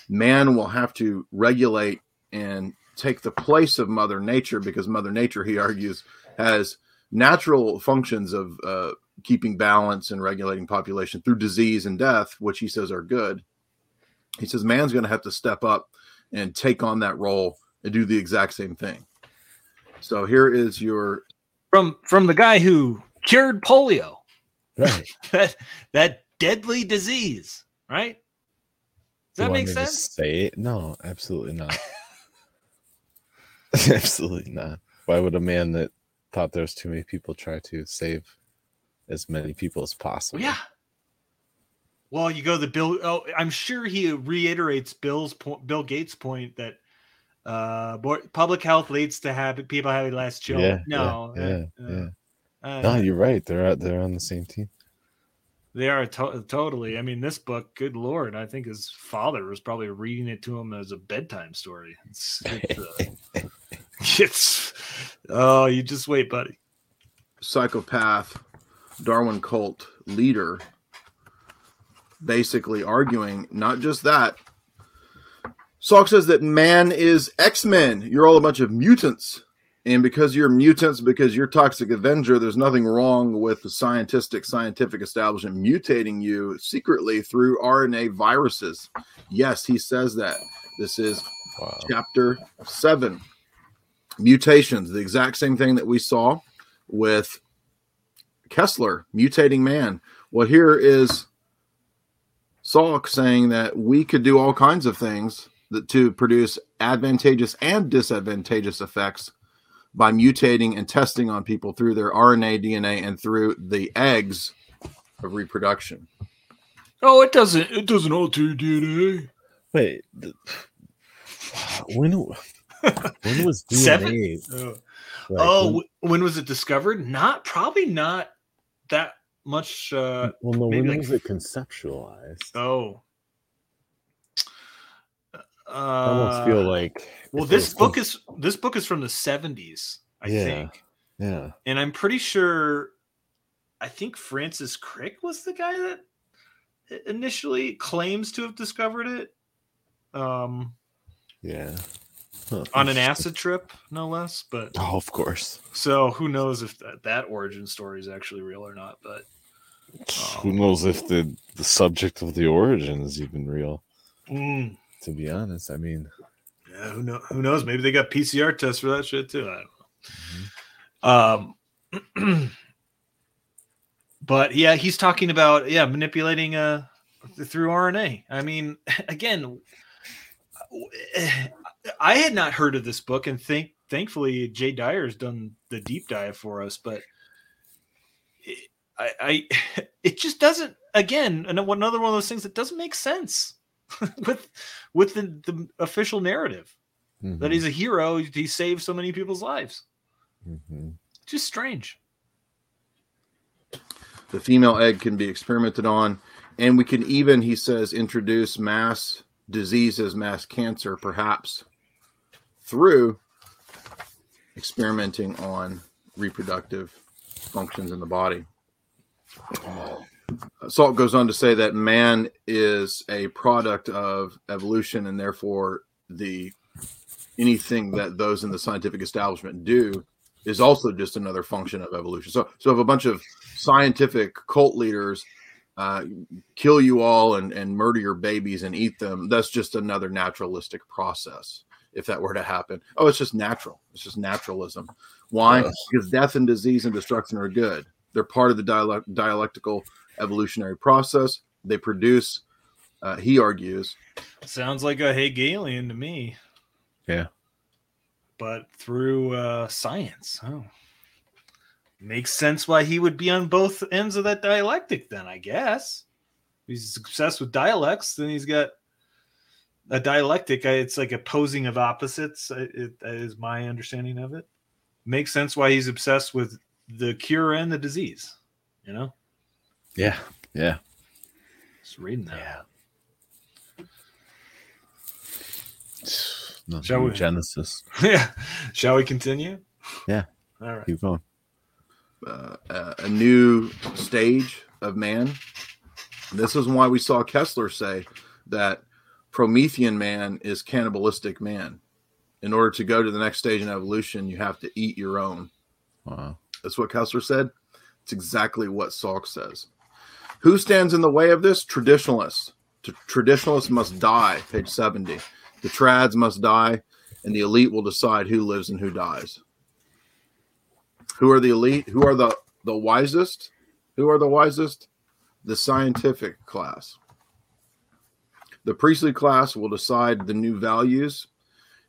Speaker 23: Man will have to regulate and take the place of Mother Nature because Mother Nature, he argues, has natural functions of uh, keeping balance and regulating population through disease and death, which he says are good. He says man's going to have to step up and take on that role and do the exact same thing. So here is your
Speaker 1: from from the guy who cured polio,
Speaker 2: right?
Speaker 1: that that deadly disease, right? Does that
Speaker 2: You
Speaker 1: make sense?
Speaker 2: Say it? No, absolutely not. absolutely not. Why would a man that thought there was too many people try to save as many people as possible?
Speaker 1: Yeah. Well, you go the Bill. Oh, I'm sure he reiterates Bill's point, Bill Gates' point that uh, public health leads to have people having less children.
Speaker 2: Yeah,
Speaker 1: no,
Speaker 2: yeah,
Speaker 1: uh,
Speaker 2: yeah,
Speaker 1: uh,
Speaker 2: yeah.
Speaker 1: uh,
Speaker 2: no, you're right. They're out- they're on the same team.
Speaker 1: They are to- totally. I mean, this book, good lord, I think his father was probably reading it to him as a bedtime story. It's, it's, uh, it's oh, you just wait, buddy.
Speaker 23: psychopath Darwin cult leader basically arguing not just that. Salk says that man is X Men. You're all a bunch of mutants. And because you're mutants, because you're Toxic Avenger, there's nothing wrong with the scientific scientific establishment mutating you secretly through RNA viruses. Yes, he says that. This is chapter seven. Mutations, the exact same thing that we saw with Kessler mutating man. Well, here is Salk saying that we could do all kinds of things that to produce advantageous and disadvantageous effects by mutating and testing on people through their RNA, DNA, and through the eggs of reproduction.
Speaker 1: Oh, it doesn't. It doesn't alter your DNA.
Speaker 2: Wait, th- when when was DNA?
Speaker 1: Seven? Oh,
Speaker 2: Like,
Speaker 1: oh
Speaker 2: when-
Speaker 1: when was it discovered? Not probably not that much. Uh,
Speaker 2: well, no,
Speaker 1: maybe
Speaker 2: when
Speaker 1: like-
Speaker 2: was it conceptualized?
Speaker 1: Oh. Uh,
Speaker 2: I almost feel like
Speaker 1: well, this book is this book is from the seventies, I
Speaker 2: Yeah.
Speaker 1: think,
Speaker 2: yeah,
Speaker 1: and I'm pretty sure. I think Francis Crick was the guy that initially claims to have discovered it. Um,
Speaker 2: yeah. Huh,
Speaker 1: on an acid trip, no less. But
Speaker 2: Oh, of course.
Speaker 1: so who knows if that, that origin story is actually real or not? But
Speaker 2: Who knows if the the subject of the origin is even real?
Speaker 1: mm,
Speaker 2: To be honest, I mean,
Speaker 1: yeah, who know? Who knows? Maybe they got PCR tests for that shit too. I don't know. Um, but yeah, he's talking about yeah manipulating uh through RNA. I mean, again, I had not heard of this book, and think thankfully Jay Dyer's done the deep dive for us. But it, I, I, it just doesn't. Again, another one of those things that doesn't make sense with with the, the official narrative that he's a hero. He saved so many people's lives.
Speaker 2: Mhm.
Speaker 1: Just strange.
Speaker 23: The female egg can be experimented on, and we can even, he says, introduce mass diseases, mass cancer, perhaps through experimenting on reproductive functions in the body. Salk goes on to say that man is a product of evolution, and therefore the anything that those in the scientific establishment do is also just another function of evolution. So, so if a bunch of scientific cult leaders uh, kill you all and, and murder your babies and eat them, that's just another naturalistic process. If that were to happen, oh, it's just natural. It's just naturalism. Why? Because death and disease and destruction are good. They're part of the dialect- dialectical evolutionary process. They produce. Uh, he argues
Speaker 1: Sounds like a Hegelian to me,
Speaker 2: yeah.
Speaker 1: but through uh, science. Oh, makes sense why he would be on both ends of that dialectic. Then I guess he's obsessed with dialects. Then he's got a dialectic. It's like a posing of opposites. I- It, that is my understanding of it. Makes sense why he's obsessed with the cure and the disease. You know,
Speaker 2: Yeah. Yeah.
Speaker 1: just reading that.
Speaker 2: Nothing
Speaker 1: Shall we-
Speaker 2: Genesis.
Speaker 1: yeah. Shall we continue?
Speaker 2: Yeah.
Speaker 1: All right.
Speaker 2: Keep going.
Speaker 23: uh, a a new stage of man. This is why we saw Kessler say that Promethean man is cannibalistic man. In order to go to the next stage in evolution, you have to eat your own.
Speaker 2: Wow.
Speaker 23: That's what Kessler said. It's exactly what Salk says. Who stands in the way of this? Traditionalists. T- traditionalists must die, page 70. The trads must die, and the elite will decide who lives and who dies. Who are the elite? Who are the, the wisest? Who are the wisest? The scientific class. The priestly class will decide the new values.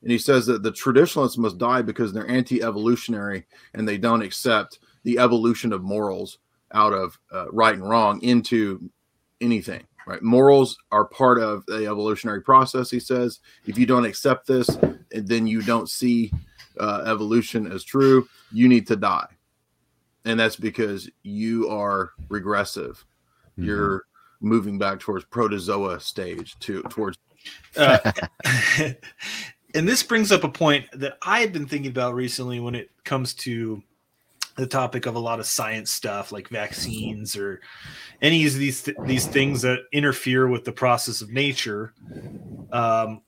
Speaker 23: And he says that the traditionalists must die because they're anti evolutionary and they don't accept the evolution of morals out of uh, right and wrong into anything. Right, morals are part of the evolutionary process. He says, if you don't accept this, and then you don't see uh, evolution as true. You need to die, and that's because you are regressive. You're moving back towards protozoa stage to towards.
Speaker 1: Uh, and this brings up a point that I've been thinking about recently when it comes to the topic of a lot of science stuff like vaccines or any of these th- these things that interfere with the process of nature. Um,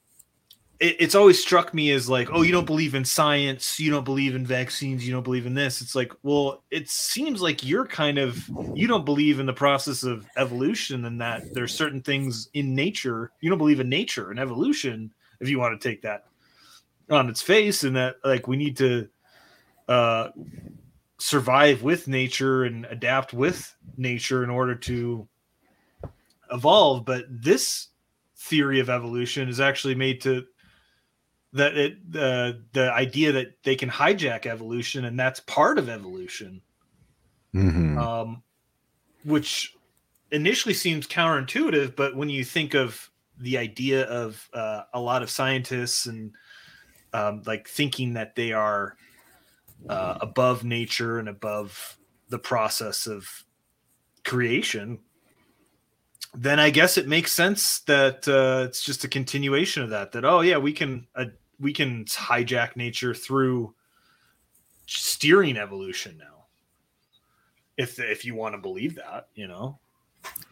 Speaker 1: it, it's always struck me as like, oh, you don't believe in science, you don't believe in vaccines, you don't believe in this. It's like, well, it seems like you're kind of you don't believe in the process of evolution and that there's certain things in nature. You don't believe in nature and evolution if you want to take that on its face and that like we need to uh survive with nature and adapt with nature in order to evolve but this theory of evolution is actually made to that it the the idea that they can hijack evolution and that's part of evolution
Speaker 2: Mhm.
Speaker 1: um which initially seems counterintuitive but when you think of the idea of uh, a lot of scientists and um, like thinking that they are uh, above nature and above the process of creation, then I guess it makes sense that uh, it's just a continuation of that. That oh yeah, we can uh, we can hijack nature through steering evolution now. If if you want to believe that, you know.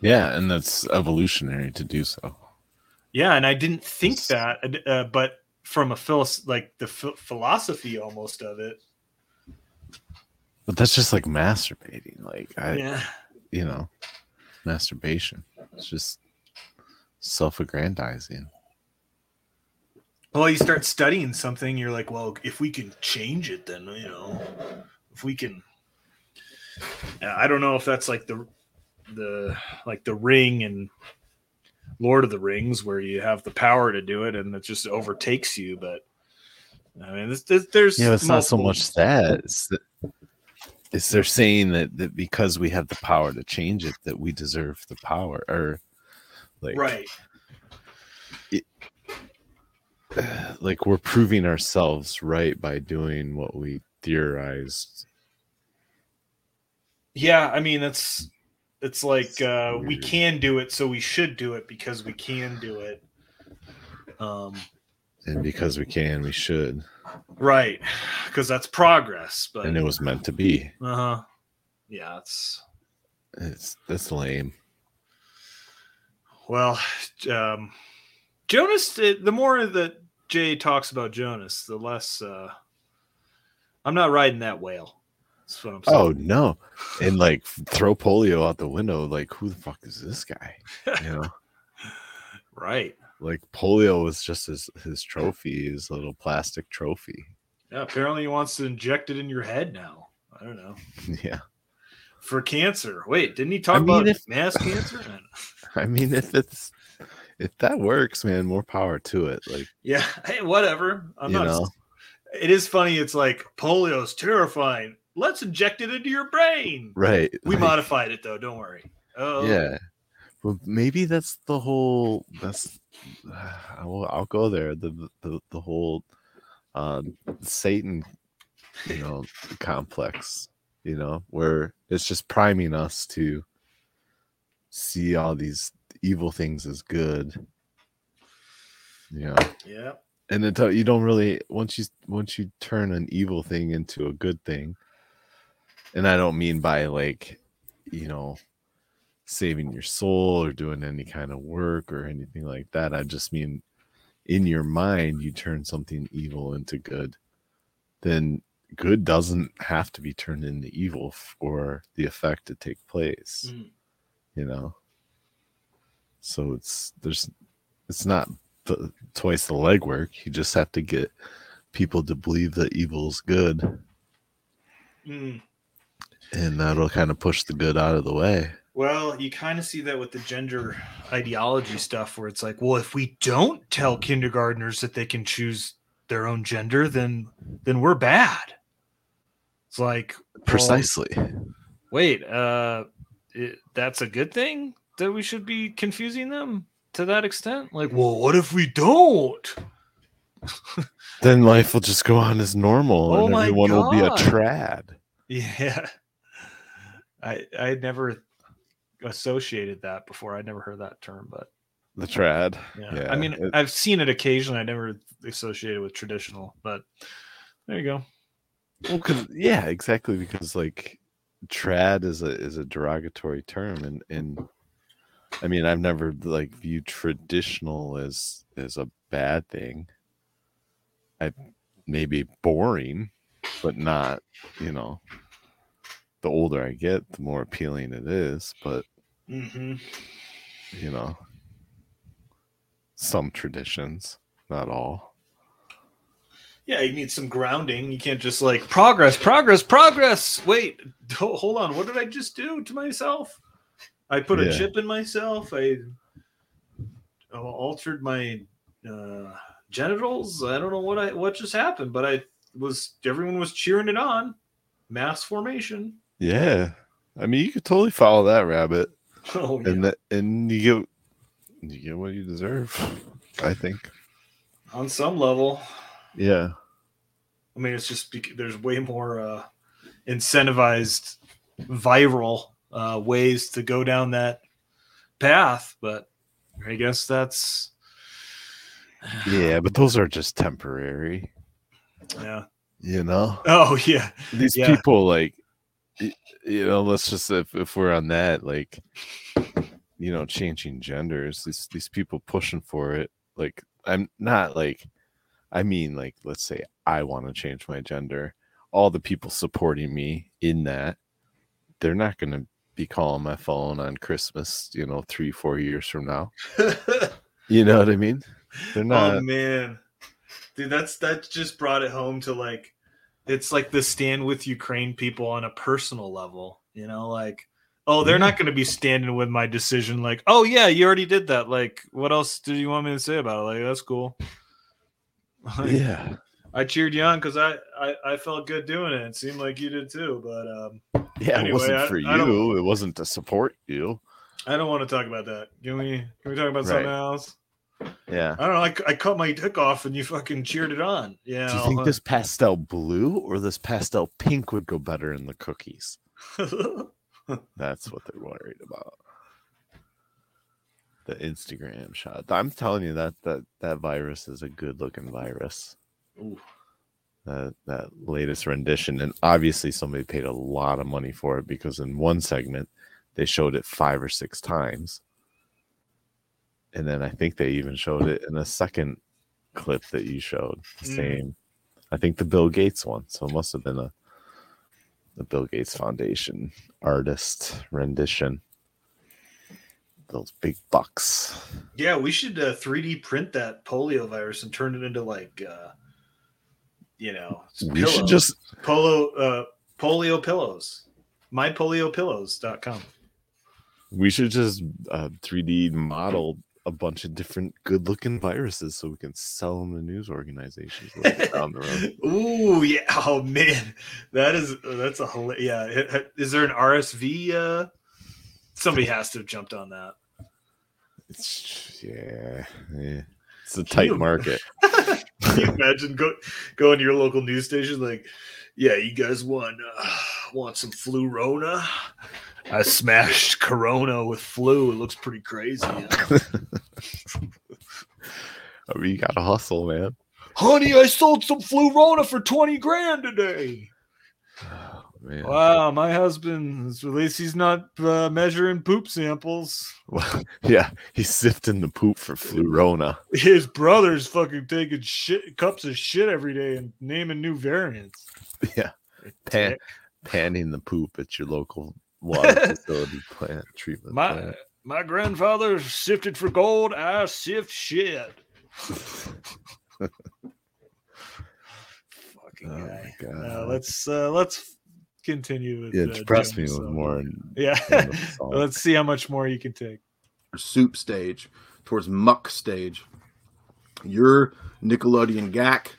Speaker 2: Yeah, and that's evolutionary to do so.
Speaker 1: Yeah, and I didn't think that, uh, but from a philos- like the ph- philosophy almost of it.
Speaker 2: But that's just like masturbating. Like I,
Speaker 1: Yeah.
Speaker 2: you know, masturbation. It's just self-aggrandizing.
Speaker 1: Well, you start studying something, you're like, well, if we can change it, then you know, if we can. I don't know if that's like the the like the ring and Lord of the Rings, where you have the power to do it and it just overtakes you. But I mean, there's, there's, there's
Speaker 2: Yeah, it's not so much that. It's it's they're saying that, that because we have the power to change it, that we deserve the power, or like
Speaker 1: right.
Speaker 2: like we're proving ourselves right by doing what we theorized.
Speaker 1: Yeah, I mean it's it's like uh, we can do it, so we should do it because we can do it. Um,
Speaker 2: And because we can, we should.
Speaker 1: Right, because that's progress. But
Speaker 2: And it was meant to be.
Speaker 1: uh huh. Yeah, it's
Speaker 2: It's that's lame.
Speaker 1: well, um, Jonas. The more that Jay talks about Jonas, the less uh, I'm not riding that whale. That's what I'm saying.
Speaker 2: Oh no. And like throw polio out the window, like who the fuck is this guy? You know?
Speaker 1: right.
Speaker 2: Like polio was just his his trophy, his little plastic trophy.
Speaker 1: Yeah, apparently he wants to inject it in your head now. I don't know.
Speaker 2: Yeah.
Speaker 1: For cancer. Wait, didn't he talk
Speaker 2: I mean,
Speaker 1: about
Speaker 2: if-
Speaker 1: mass cancer? I don't know.
Speaker 2: I mean, if it's if that works, man, more power to it. Like
Speaker 1: Yeah, hey, whatever. I'm not.
Speaker 2: know?
Speaker 1: It is funny. It's like polio's terrifying. Let's inject it into your brain.
Speaker 2: right.
Speaker 1: We
Speaker 2: like,
Speaker 1: modified it though. Don't worry. Oh,
Speaker 2: Yeah. Well, maybe that's the whole. That's. I will. I'll go there. The the the whole, uh, Satan, you know, complex. You know, where it's just priming us to see all these evil things as good. Yeah.
Speaker 1: Yeah.
Speaker 2: and it, you don't really once you once you turn an evil thing into a good thing and i don't mean by like you know saving your soul or doing any kind of work or anything like that. I just mean in your mind you turn something evil into good. Then good doesn't have to be turned into evil for the effect to take place
Speaker 1: Mm.
Speaker 2: you know? So it's there's it's not the, twice the legwork. You just have to get people to believe that evil's good.
Speaker 1: Mm.
Speaker 2: and that'll kind of push the good out of the way
Speaker 1: Well, you kind of see that with the gender ideology stuff, where it's like, well, if we don't tell kindergartners that they can choose their own gender, then then we're bad. It's like well,
Speaker 2: precisely
Speaker 1: wait, uh, it, that's a good thing that we should be confusing them to that extent. Like, well, what if we don't?
Speaker 2: then life will just go on as normal
Speaker 1: Oh
Speaker 2: and
Speaker 1: my
Speaker 2: everyone will be a trad
Speaker 1: Yeah, I I had never associated that before. I'd never heard that term, but
Speaker 2: the trad
Speaker 1: yeah, I mean,
Speaker 2: it-
Speaker 1: I've seen it occasionally. I never associated with traditional, but there you go.
Speaker 2: Well, 'cause- yeah, exactly. Because like trad is a is a derogatory term, and and I mean I've never like viewed traditional as as a bad thing. I maybe boring, but not you know. The older I get, the more appealing it is. But
Speaker 1: Mm-hmm.
Speaker 2: you know, some traditions, not all.
Speaker 1: Yeah, you need some grounding. You can't just like progress, progress, progress. Wait, hold on. What did I just do to myself? I put a chip in myself. I altered my uh, genitals. I don't know what I what just happened, but I was everyone was cheering it on. Mass formation.
Speaker 2: Yeah. I mean, you could totally follow that rabbit.
Speaker 1: Oh,
Speaker 2: and that, and you get you get what you deserve. I think.
Speaker 1: On some level,
Speaker 2: Yeah.
Speaker 1: I mean, it's just there's way more uh, incentivized viral uh, ways to go down that path, but I guess that's
Speaker 2: Yeah, but those are just temporary.
Speaker 1: yeah.
Speaker 2: You know.
Speaker 1: Oh yeah,
Speaker 2: These
Speaker 1: Yeah.
Speaker 2: people like, you know, let's just if if we're on that, like, you know, changing genders. These these people pushing for it. Like, I'm not like, I mean, like, let's say I want to change my gender. All the people supporting me in that, they're not going to be calling my phone on Christmas. You know, three four years from now. You know what I mean? They're oh, not.
Speaker 1: oh man, dude, that's that just brought it home to like it's like the stand with Ukraine people on a personal level. You know, like oh, they're not going to be standing with my decision. Like oh yeah, you already did that. Like what else do you want me to say about it? Like that's cool. Like,
Speaker 2: yeah.
Speaker 1: I cheered you on because I, I I felt good doing it. It seemed like you did too, but um,
Speaker 2: Yeah,
Speaker 1: anyway,
Speaker 2: it wasn't for
Speaker 1: I
Speaker 2: you. It wasn't to support you.
Speaker 1: I don't want to talk about that. Can we can we talk about something else?
Speaker 2: Yeah.
Speaker 1: I don't know. I, I cut my dick off and you fucking cheered it on. Yeah.
Speaker 2: Do you think this pastel blue or this pastel pink would go better in the cookies? That's what they're worried about. The Instagram shot. I'm telling you that that that virus is a good looking virus.
Speaker 1: Ooh.
Speaker 2: That that latest rendition, and obviously somebody paid a lot of money for it because in one segment they showed it five or six times, and then I think they even showed it in a second clip that you showed. The
Speaker 1: Mm.
Speaker 2: Same, I think the Bill Gates one. So it must have been a the Bill Gates Foundation artist rendition. Those big bucks.
Speaker 1: Yeah, we should uh, 3D print that polio virus and turn it into like, uh, you know,
Speaker 2: We should just-
Speaker 1: polo uh, polio pillows. Mypoliopillows.com.
Speaker 2: We should just uh, 3D model a bunch of different good looking viruses so we can sell them to news organizations down the road.
Speaker 1: Ooh, yeah. Oh man, that is that's a yeah. Is there an RSV? Uh, somebody has to have jumped on that.
Speaker 2: It's, yeah, yeah. It's a tight
Speaker 1: you-
Speaker 2: market.
Speaker 1: Can you imagine go going to your local news station like, yeah, you guys want uh, want some flu Rona? I smashed Corona with flu. It looks pretty crazy. yeah."
Speaker 2: I mean, you gotta hustle, man.
Speaker 1: Honey, I sold some flu Rona for twenty grand today.
Speaker 2: Man.
Speaker 1: Wow, my husband, at least he's not uh, measuring poop samples.
Speaker 2: Well, yeah, he's sifting the poop for flu Rona.
Speaker 1: His brother's fucking taking shit cups of shit every day and naming new variants.
Speaker 2: Yeah, pan, panning the poop at your local water facility plant treatment
Speaker 1: My
Speaker 2: plant.
Speaker 1: my grandfather sifted for gold. I sift shit. Fucking
Speaker 2: Oh
Speaker 1: guy.
Speaker 2: my
Speaker 1: Uh, let's uh, let's continue with
Speaker 2: Yeah,
Speaker 1: uh,
Speaker 2: depress me
Speaker 1: Jim's,
Speaker 2: with
Speaker 1: uh,
Speaker 2: more.
Speaker 1: Yeah,
Speaker 2: than
Speaker 1: let's see how much more you can take.
Speaker 23: soup stage towards muck stage. You're Nickelodeon Gak.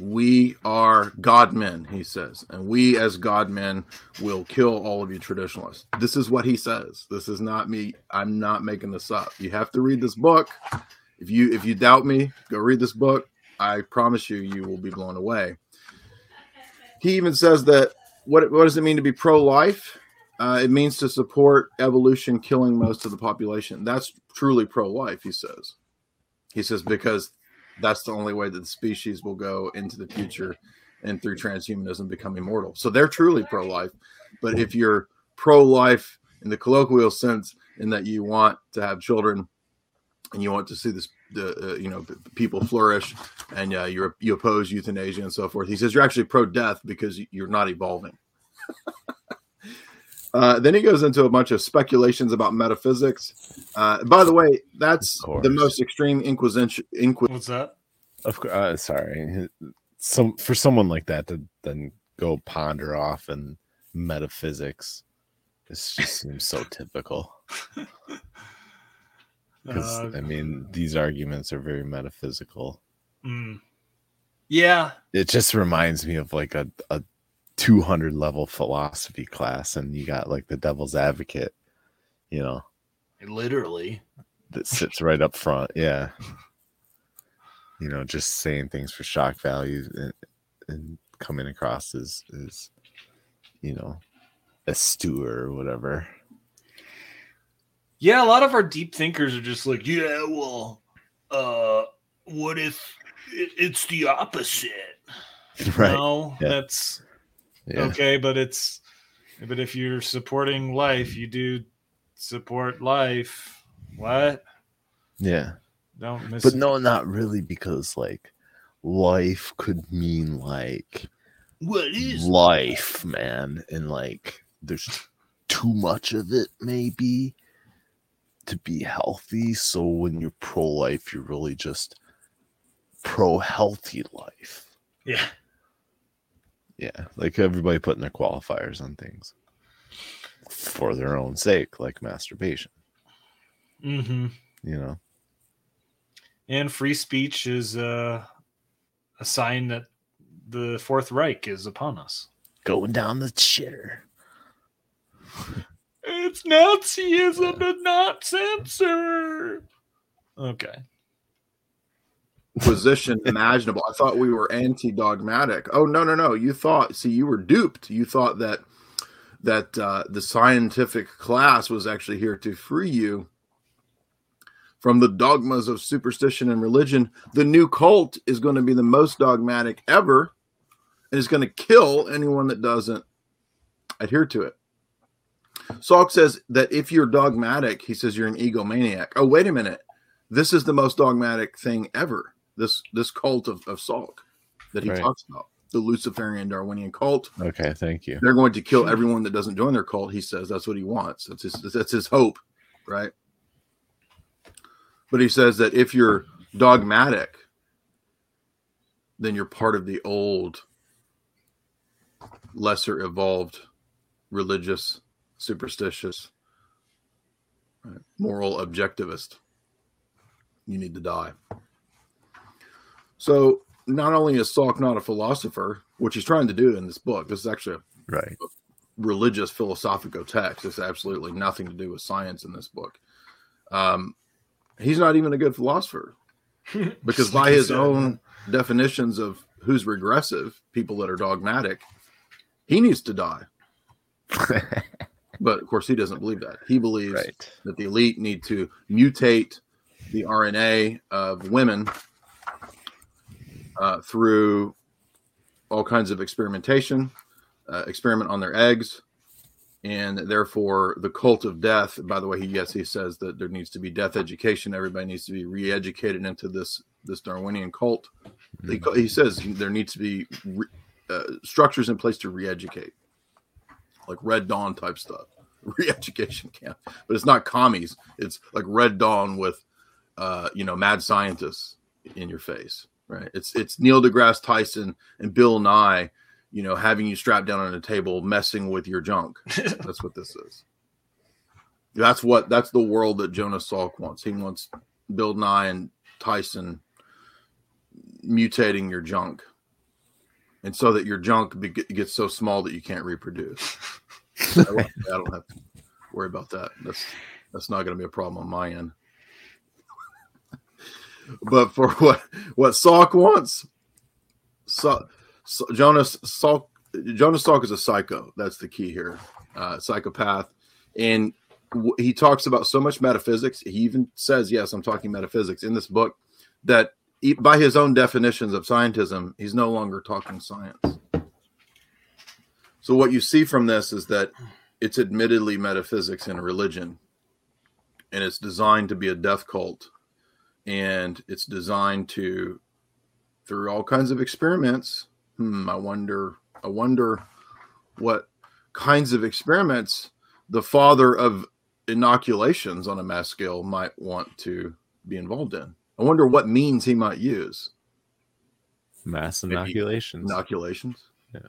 Speaker 23: We are Godmen, he says. And we as Godmen will kill all of you traditionalists. This is what he says. This is not me. I'm not making this up. You have to read this book. If you if you doubt me, go read this book. I promise you you will be blown away. He even says that what what does it mean to be pro-life? Uh, it means to support evolution killing most of the population. That's truly pro-life, he says. He says because that's the only way that the species will go into the future and through transhumanism become immortal. So they're truly pro-life. But if you're pro-life in the colloquial sense, in that you want to have children and you want to see this the uh, you know people flourish and uh, you're you oppose euthanasia and so forth he says you're actually pro-death because you're not evolving uh, then he goes into a bunch of speculations about metaphysics uh, by the way that's the most extreme inquisition inqui-
Speaker 1: What's that?
Speaker 2: Of course, uh, sorry. Some for someone like that to then go ponder off and metaphysics. This just seems so typical. Because
Speaker 1: Uh,
Speaker 2: I mean, these arguments are very metaphysical.
Speaker 1: Mm. Yeah,
Speaker 2: It just reminds me of like a, a 200 level philosophy class, and you got like the devil's advocate, you know.
Speaker 1: literally.
Speaker 2: that sits right up front. Yeah. You know, just saying things for shock value and, and coming across as, as, you know, a stewer or whatever.
Speaker 1: Yeah, a lot of our deep thinkers are just like, yeah, well, uh, what if it, it's the opposite?
Speaker 2: Right.
Speaker 1: No,
Speaker 2: Yeah.
Speaker 1: that's
Speaker 2: Yeah.
Speaker 1: okay, but it's but if you're supporting life, you do support life. What?
Speaker 2: Yeah.
Speaker 1: Don't miss
Speaker 2: But no, not really, because like life could mean like
Speaker 1: What is
Speaker 2: life, man. And like there's too much of it, maybe, to be healthy. So when you're pro life, you're really just pro healthy life.
Speaker 1: Yeah.
Speaker 2: Yeah. Like everybody putting their qualifiers on things for their own sake, like masturbation,
Speaker 1: Mm-hmm.
Speaker 2: you know?
Speaker 1: And free speech is uh, a sign that the Fourth Reich is upon us.
Speaker 2: Going down the shitter.
Speaker 1: It's Nazism to not censor. Okay.
Speaker 23: Position imaginable. I thought we were anti-dogmatic. Oh no, no, no! You thought, see, you were duped. You thought that that uh, the scientific class was actually here to free you from the dogmas of superstition and religion. The new cult is going to be the most dogmatic ever, and is going to kill anyone that doesn't adhere to it. Salk says that if you're dogmatic, he says you're an egomaniac. Oh, wait a minute. This is the most dogmatic thing ever. This this cult of, of Salk that he
Speaker 2: Right.
Speaker 23: talks about. The Luciferian Darwinian cult.
Speaker 2: Okay, thank you.
Speaker 23: They're going to kill everyone that doesn't join their cult. He says that's what he wants. That's his that's his hope, right? But he says that if you're dogmatic, then you're part of the old, lesser evolved, religious, superstitious, right, moral objectivist. You need to die. So not only is Salk not a philosopher, which he's trying to do in this book, this is actually a
Speaker 2: right.
Speaker 23: religious philosophical text. There's absolutely nothing to do with science in this book. Um, he's not even a good philosopher because by his own definitions of who's regressive, people that are dogmatic, he needs to die. but of course, he doesn't believe that. He believes that the elite need to mutate the RNA of women uh, through all kinds of experimentation, uh, experiment on their eggs, and therefore the cult of death. By the way, he yes, he says that there needs to be death education. Everybody needs to be re-educated into this this Darwinian cult. He, he says there needs to be re, uh, structures in place to re-educate, like Red Dawn type stuff, re-education camp. But it's not commies. It's like Red Dawn with, uh, you know, mad scientists in your face, right? It's it's Neil deGrasse Tyson and Bill Nye, you know, having you strapped down on a table, messing with your junk. That's what this is. That's what that's the world that Jonas Salk wants. He wants Bill Nye and Tyson mutating your junk, and so that your junk be, gets so small that you can't reproduce. I don't, I don't have to worry about that. That's that's not going to be a problem on my end. But for what what Salk wants, so, Jonas Salk Jonas Salk is a psycho. That's the key here, uh, psychopath, and w- he talks about so much metaphysics. He even says, "Yes, I'm talking metaphysics" in this book. That e- by his own definitions of scientism, he's no longer talking science. So what you see from this is that it's admittedly metaphysics and religion, and it's designed to be a death cult, and it's designed to, through all kinds of experiments. Hmm, I wonder. I wonder what kinds of experiments the father of inoculations on a mass scale might want to be involved in. I wonder what means he might use.
Speaker 2: Mass
Speaker 23: Maybe
Speaker 2: inoculations.
Speaker 23: Inoculations.
Speaker 2: Yeah.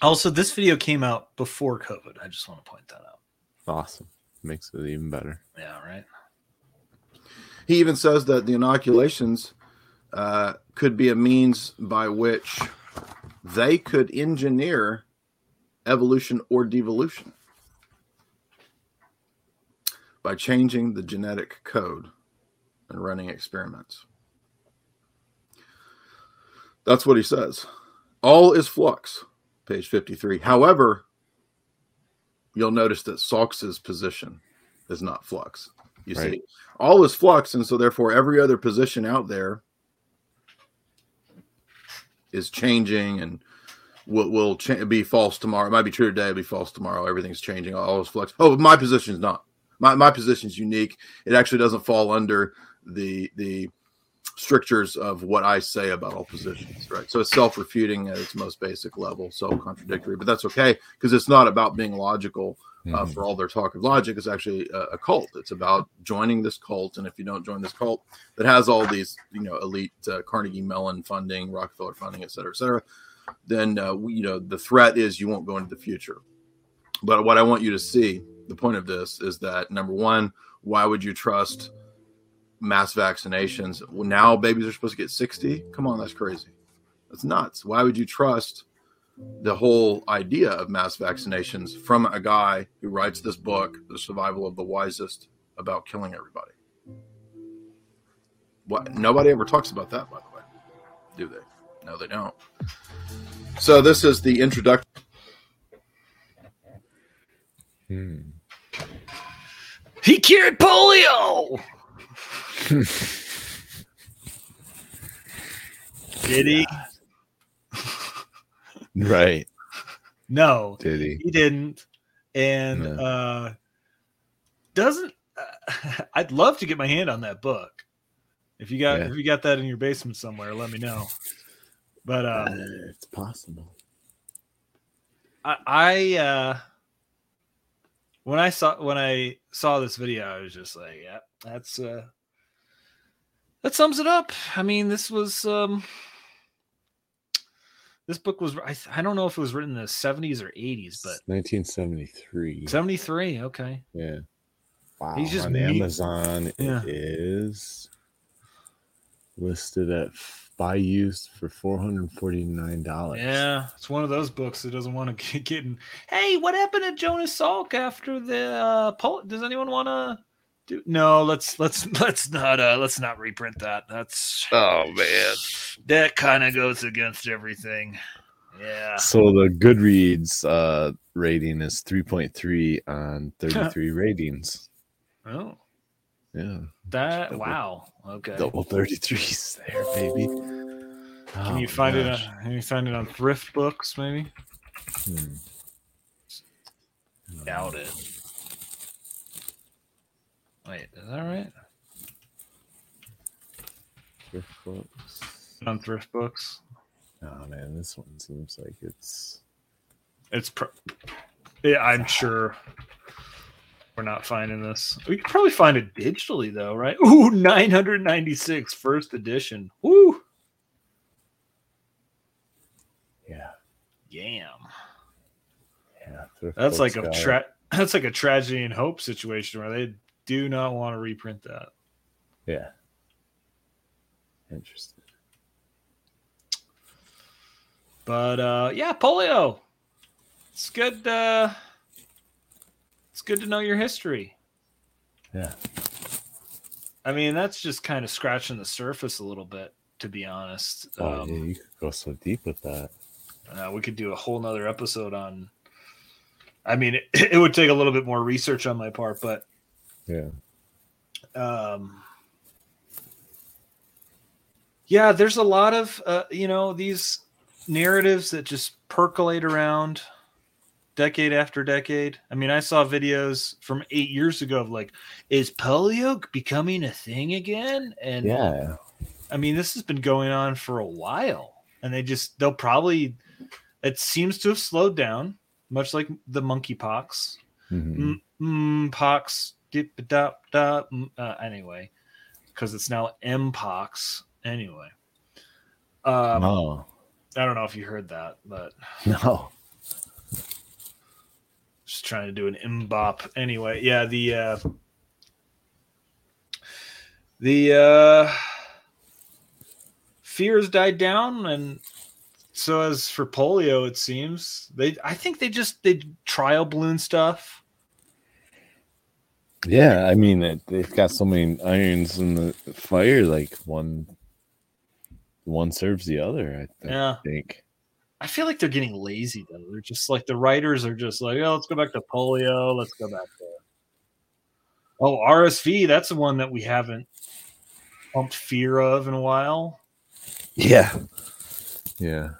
Speaker 1: Also, this video came out before COVID. I just want to point that out.
Speaker 2: Awesome. Makes it even better.
Speaker 1: Yeah, right.
Speaker 23: He even says that the inoculations uh, could be a means by which they could engineer evolution or devolution. by changing the genetic code and running experiments. That's what he says. All is flux, page 53. However, you'll notice that Salk's position is not flux. You
Speaker 2: Right.
Speaker 23: see, all is flux, and so therefore every other position out there is changing and will will cha- be false tomorrow. It might be true today, it'll be false tomorrow. Everything's changing. All is flux. Oh, my position's not. My my position's unique. It actually doesn't fall under the the strictures of what I say about all positions, right? So it's self-refuting at its most basic level, self-contradictory, but that's okay because it's not about being logical. Uh, for all their talk of logic, it's actually a, a cult. It's about joining this cult, and if you don't join this cult that has all these, you know, elite uh, Carnegie Mellon funding, Rockefeller funding, et cetera, et cetera, then uh, we, you know the threat is you won't go into the future. But what I want you to see, the point of this is that number one, why would you trust mass vaccinations? Well, now babies are supposed to get 60. Come on, that's crazy. That's nuts. Why would you trust the whole idea of mass vaccinations from a guy who writes this book, The Survival of the Wisest, about killing everybody? What nobody ever talks about that, by the way, do they? No, they don't. So this is the introduction.
Speaker 2: Hmm.
Speaker 1: He cured polio. Did he?
Speaker 2: Right.
Speaker 1: No.
Speaker 2: Did he?
Speaker 1: He didn't. And
Speaker 2: No.
Speaker 1: uh doesn't uh, I'd love to get my hand on that book. If you got
Speaker 2: Yeah.
Speaker 1: if you got that in your basement somewhere, let me know. But uh
Speaker 2: it's possible.
Speaker 1: I, I uh when I saw when I saw this video, I was just like, yeah, that's uh that sums it up. I mean, this was um this book was I, I don't know if it was written in the 70s or 80s, but
Speaker 2: 1973.
Speaker 1: 73, okay.
Speaker 2: Yeah. Wow.
Speaker 1: He's just
Speaker 2: on
Speaker 1: me-
Speaker 2: Amazon.
Speaker 1: Yeah.
Speaker 2: It is listed at buy by use for four hundred forty nine dollars.
Speaker 1: Yeah, it's one of those books that doesn't want to get in Hey, what happened to Jonas Salk after the uh poll? Does anyone want to do? No, let's let's let's not uh let's not reprint that. That's
Speaker 2: oh man,
Speaker 1: that kind of goes against everything. Yeah.
Speaker 2: So the Goodreads uh, rating is three point three on thirty three ratings.
Speaker 1: Oh,
Speaker 2: Yeah,
Speaker 1: that
Speaker 2: Double-
Speaker 1: wow. Okay.
Speaker 2: double thirty threes there, baby.
Speaker 1: Can
Speaker 2: Oh
Speaker 1: you
Speaker 2: my
Speaker 1: find it? On, can you find it on thrift books? Maybe.
Speaker 2: Hmm.
Speaker 1: Doubt it. Wait, is that right?
Speaker 2: Thrift books.
Speaker 1: On thrift books.
Speaker 2: Oh man, this one seems like it's
Speaker 1: It's pro- yeah, I'm sure we're not finding this. We could probably find it digitally though, right? Ooh, 996 first edition. Woo!
Speaker 2: yeah,
Speaker 1: Yam.
Speaker 2: yeah.
Speaker 1: That's like a tra- that's like a tragedy and hope situation where they do not want to reprint that.
Speaker 2: Yeah. Interesting.
Speaker 1: But uh yeah, polio. It's good uh it's good to know your history.
Speaker 2: Yeah.
Speaker 1: I mean, that's just kind of scratching the surface a little bit, to be honest.
Speaker 2: Oh
Speaker 1: Um,
Speaker 2: yeah, you could go so deep with that.
Speaker 1: Uh, we could do a whole nother episode on. I mean, it, it would take a little bit more research on my part, but
Speaker 2: Yeah.
Speaker 1: um, yeah, there's a lot of uh, you know these narratives that just percolate around decade after decade. I mean, I saw videos from eight years ago of like, is polio becoming a thing again? And
Speaker 2: Yeah.
Speaker 1: I mean, this has been going on for a while, and they just they'll probably it seems to have slowed down, much like the monkeypox.
Speaker 2: Mhm.
Speaker 1: Mm, mm, pox, dip, da, da, uh, anyway, because it's now mpox. Anyway, um,
Speaker 2: no.
Speaker 1: I don't know if you heard that, but
Speaker 2: No.
Speaker 1: just trying to do an mbop. Anyway, yeah, the uh, the uh, fears died down, and so as for polio, it seems they. I think they just they trial balloon stuff.
Speaker 2: Yeah, I mean, it, they've got so many irons in the fire. Like one, one serves the other. I, I
Speaker 1: Yeah.
Speaker 2: think.
Speaker 1: I feel like they're getting lazy though. They're just like the writers are just like, oh, let's go back to polio. Let's go back to oh RSV. That's the one that we haven't pumped fear of in a while.
Speaker 2: Yeah. Yeah.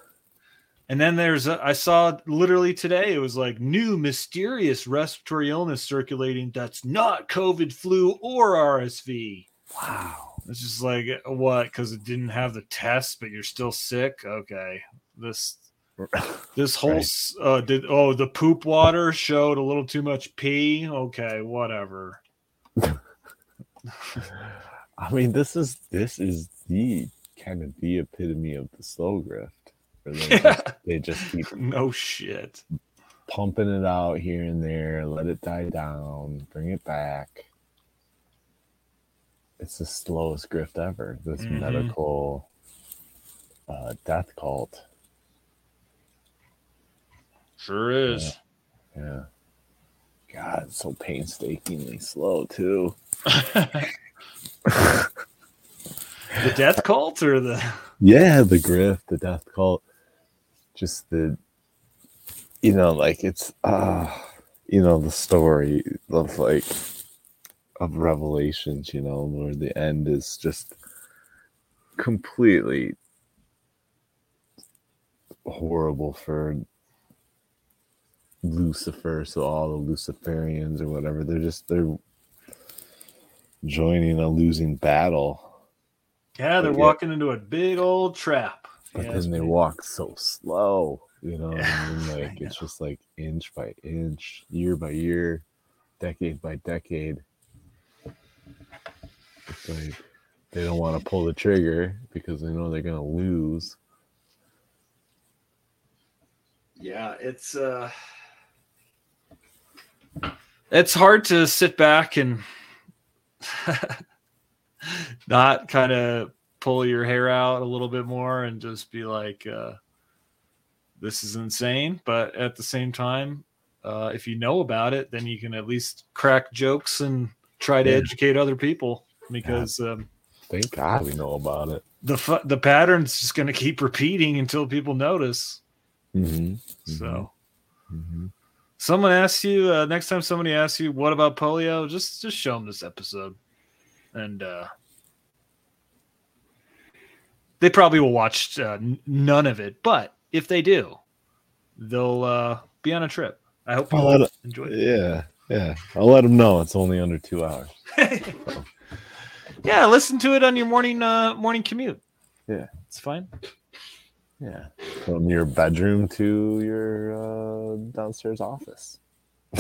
Speaker 1: And then there's a, I saw literally today it was like new mysterious respiratory illness circulating that's not COVID, flu, or RSV.
Speaker 2: Wow.
Speaker 1: It's just like what? Because it didn't have the test, but you're still sick. Okay, this this whole s uh, did oh the poop water showed a little too much pee. Okay, whatever.
Speaker 2: I mean, this is this is the kind of the epitome of the slow grift. They, just, they just keep
Speaker 1: no shit
Speaker 2: pumping it out here and there, let it die down, bring it back. It's the slowest grift ever. This
Speaker 1: Mhm.
Speaker 2: medical uh, death cult.
Speaker 1: Sure is.
Speaker 2: Yeah. God, it's so painstakingly slow too.
Speaker 1: The death cult or the
Speaker 2: Yeah, the grift, the death cult, just the, you know, like it's, uh, you know, the story of like, of revelations, you know, where the end is just completely horrible for Lucifer. So all the Luciferians or whatever, they're just, they're joining a losing battle.
Speaker 1: yeah, they're
Speaker 2: But
Speaker 1: walking into a big old trap.
Speaker 2: But
Speaker 1: Yeah,
Speaker 2: then they walk so slow you know what I mean? like it's just like inch by inch year by year decade by decade. It's like they don't want to pull the trigger because they know they're gonna lose.
Speaker 1: Yeah it's uh it's hard to sit back and not kind of pull your hair out a little bit more and just be like uh this is insane. But at the same time uh if you know about it then you can at least crack jokes and try to
Speaker 2: Yeah.
Speaker 1: educate other people because um
Speaker 2: thank god we know about it.
Speaker 1: the fu- the pattern's just going to keep repeating until people notice.
Speaker 2: Mm-hmm.
Speaker 1: so.
Speaker 2: Mm-hmm.
Speaker 1: Someone asks you uh, next time somebody asks you what about polio, just just show them this episode, and uh, they probably will watch uh, none of it. But if they do, they'll uh, be on a trip. I hope
Speaker 2: I'll
Speaker 1: you enjoy it.
Speaker 2: yeah yeah i'll let them know it's only under two hours
Speaker 1: Yeah, listen to it on your morning uh, morning commute.
Speaker 2: yeah
Speaker 1: It's fine.
Speaker 2: yeah from your bedroom to your uh, downstairs office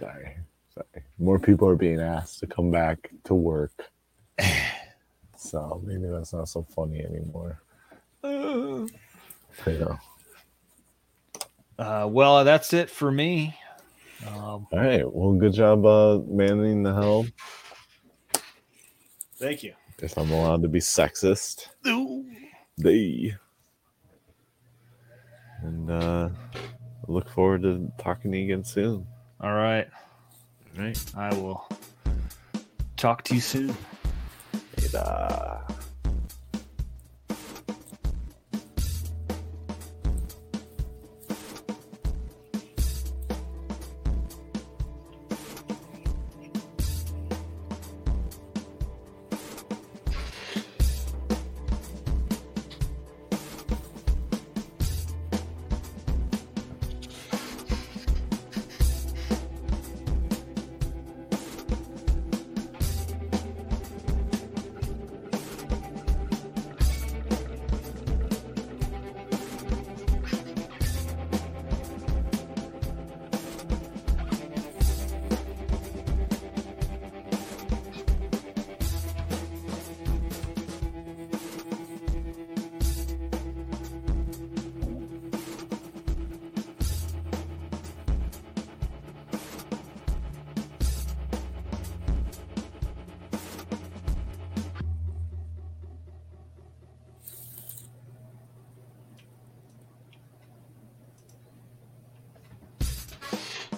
Speaker 2: sorry sorry more people are being asked to come back to work so maybe that's not so funny anymore
Speaker 1: Uh,
Speaker 2: you know
Speaker 1: Uh, well, that's it for me. Um,
Speaker 2: all right well good job uh manning the helm
Speaker 1: thank you.
Speaker 2: if i'm allowed to be sexist they and uh look forward to talking to you again soon
Speaker 1: All right.
Speaker 2: All right.
Speaker 1: I will talk to you soon.
Speaker 2: Later.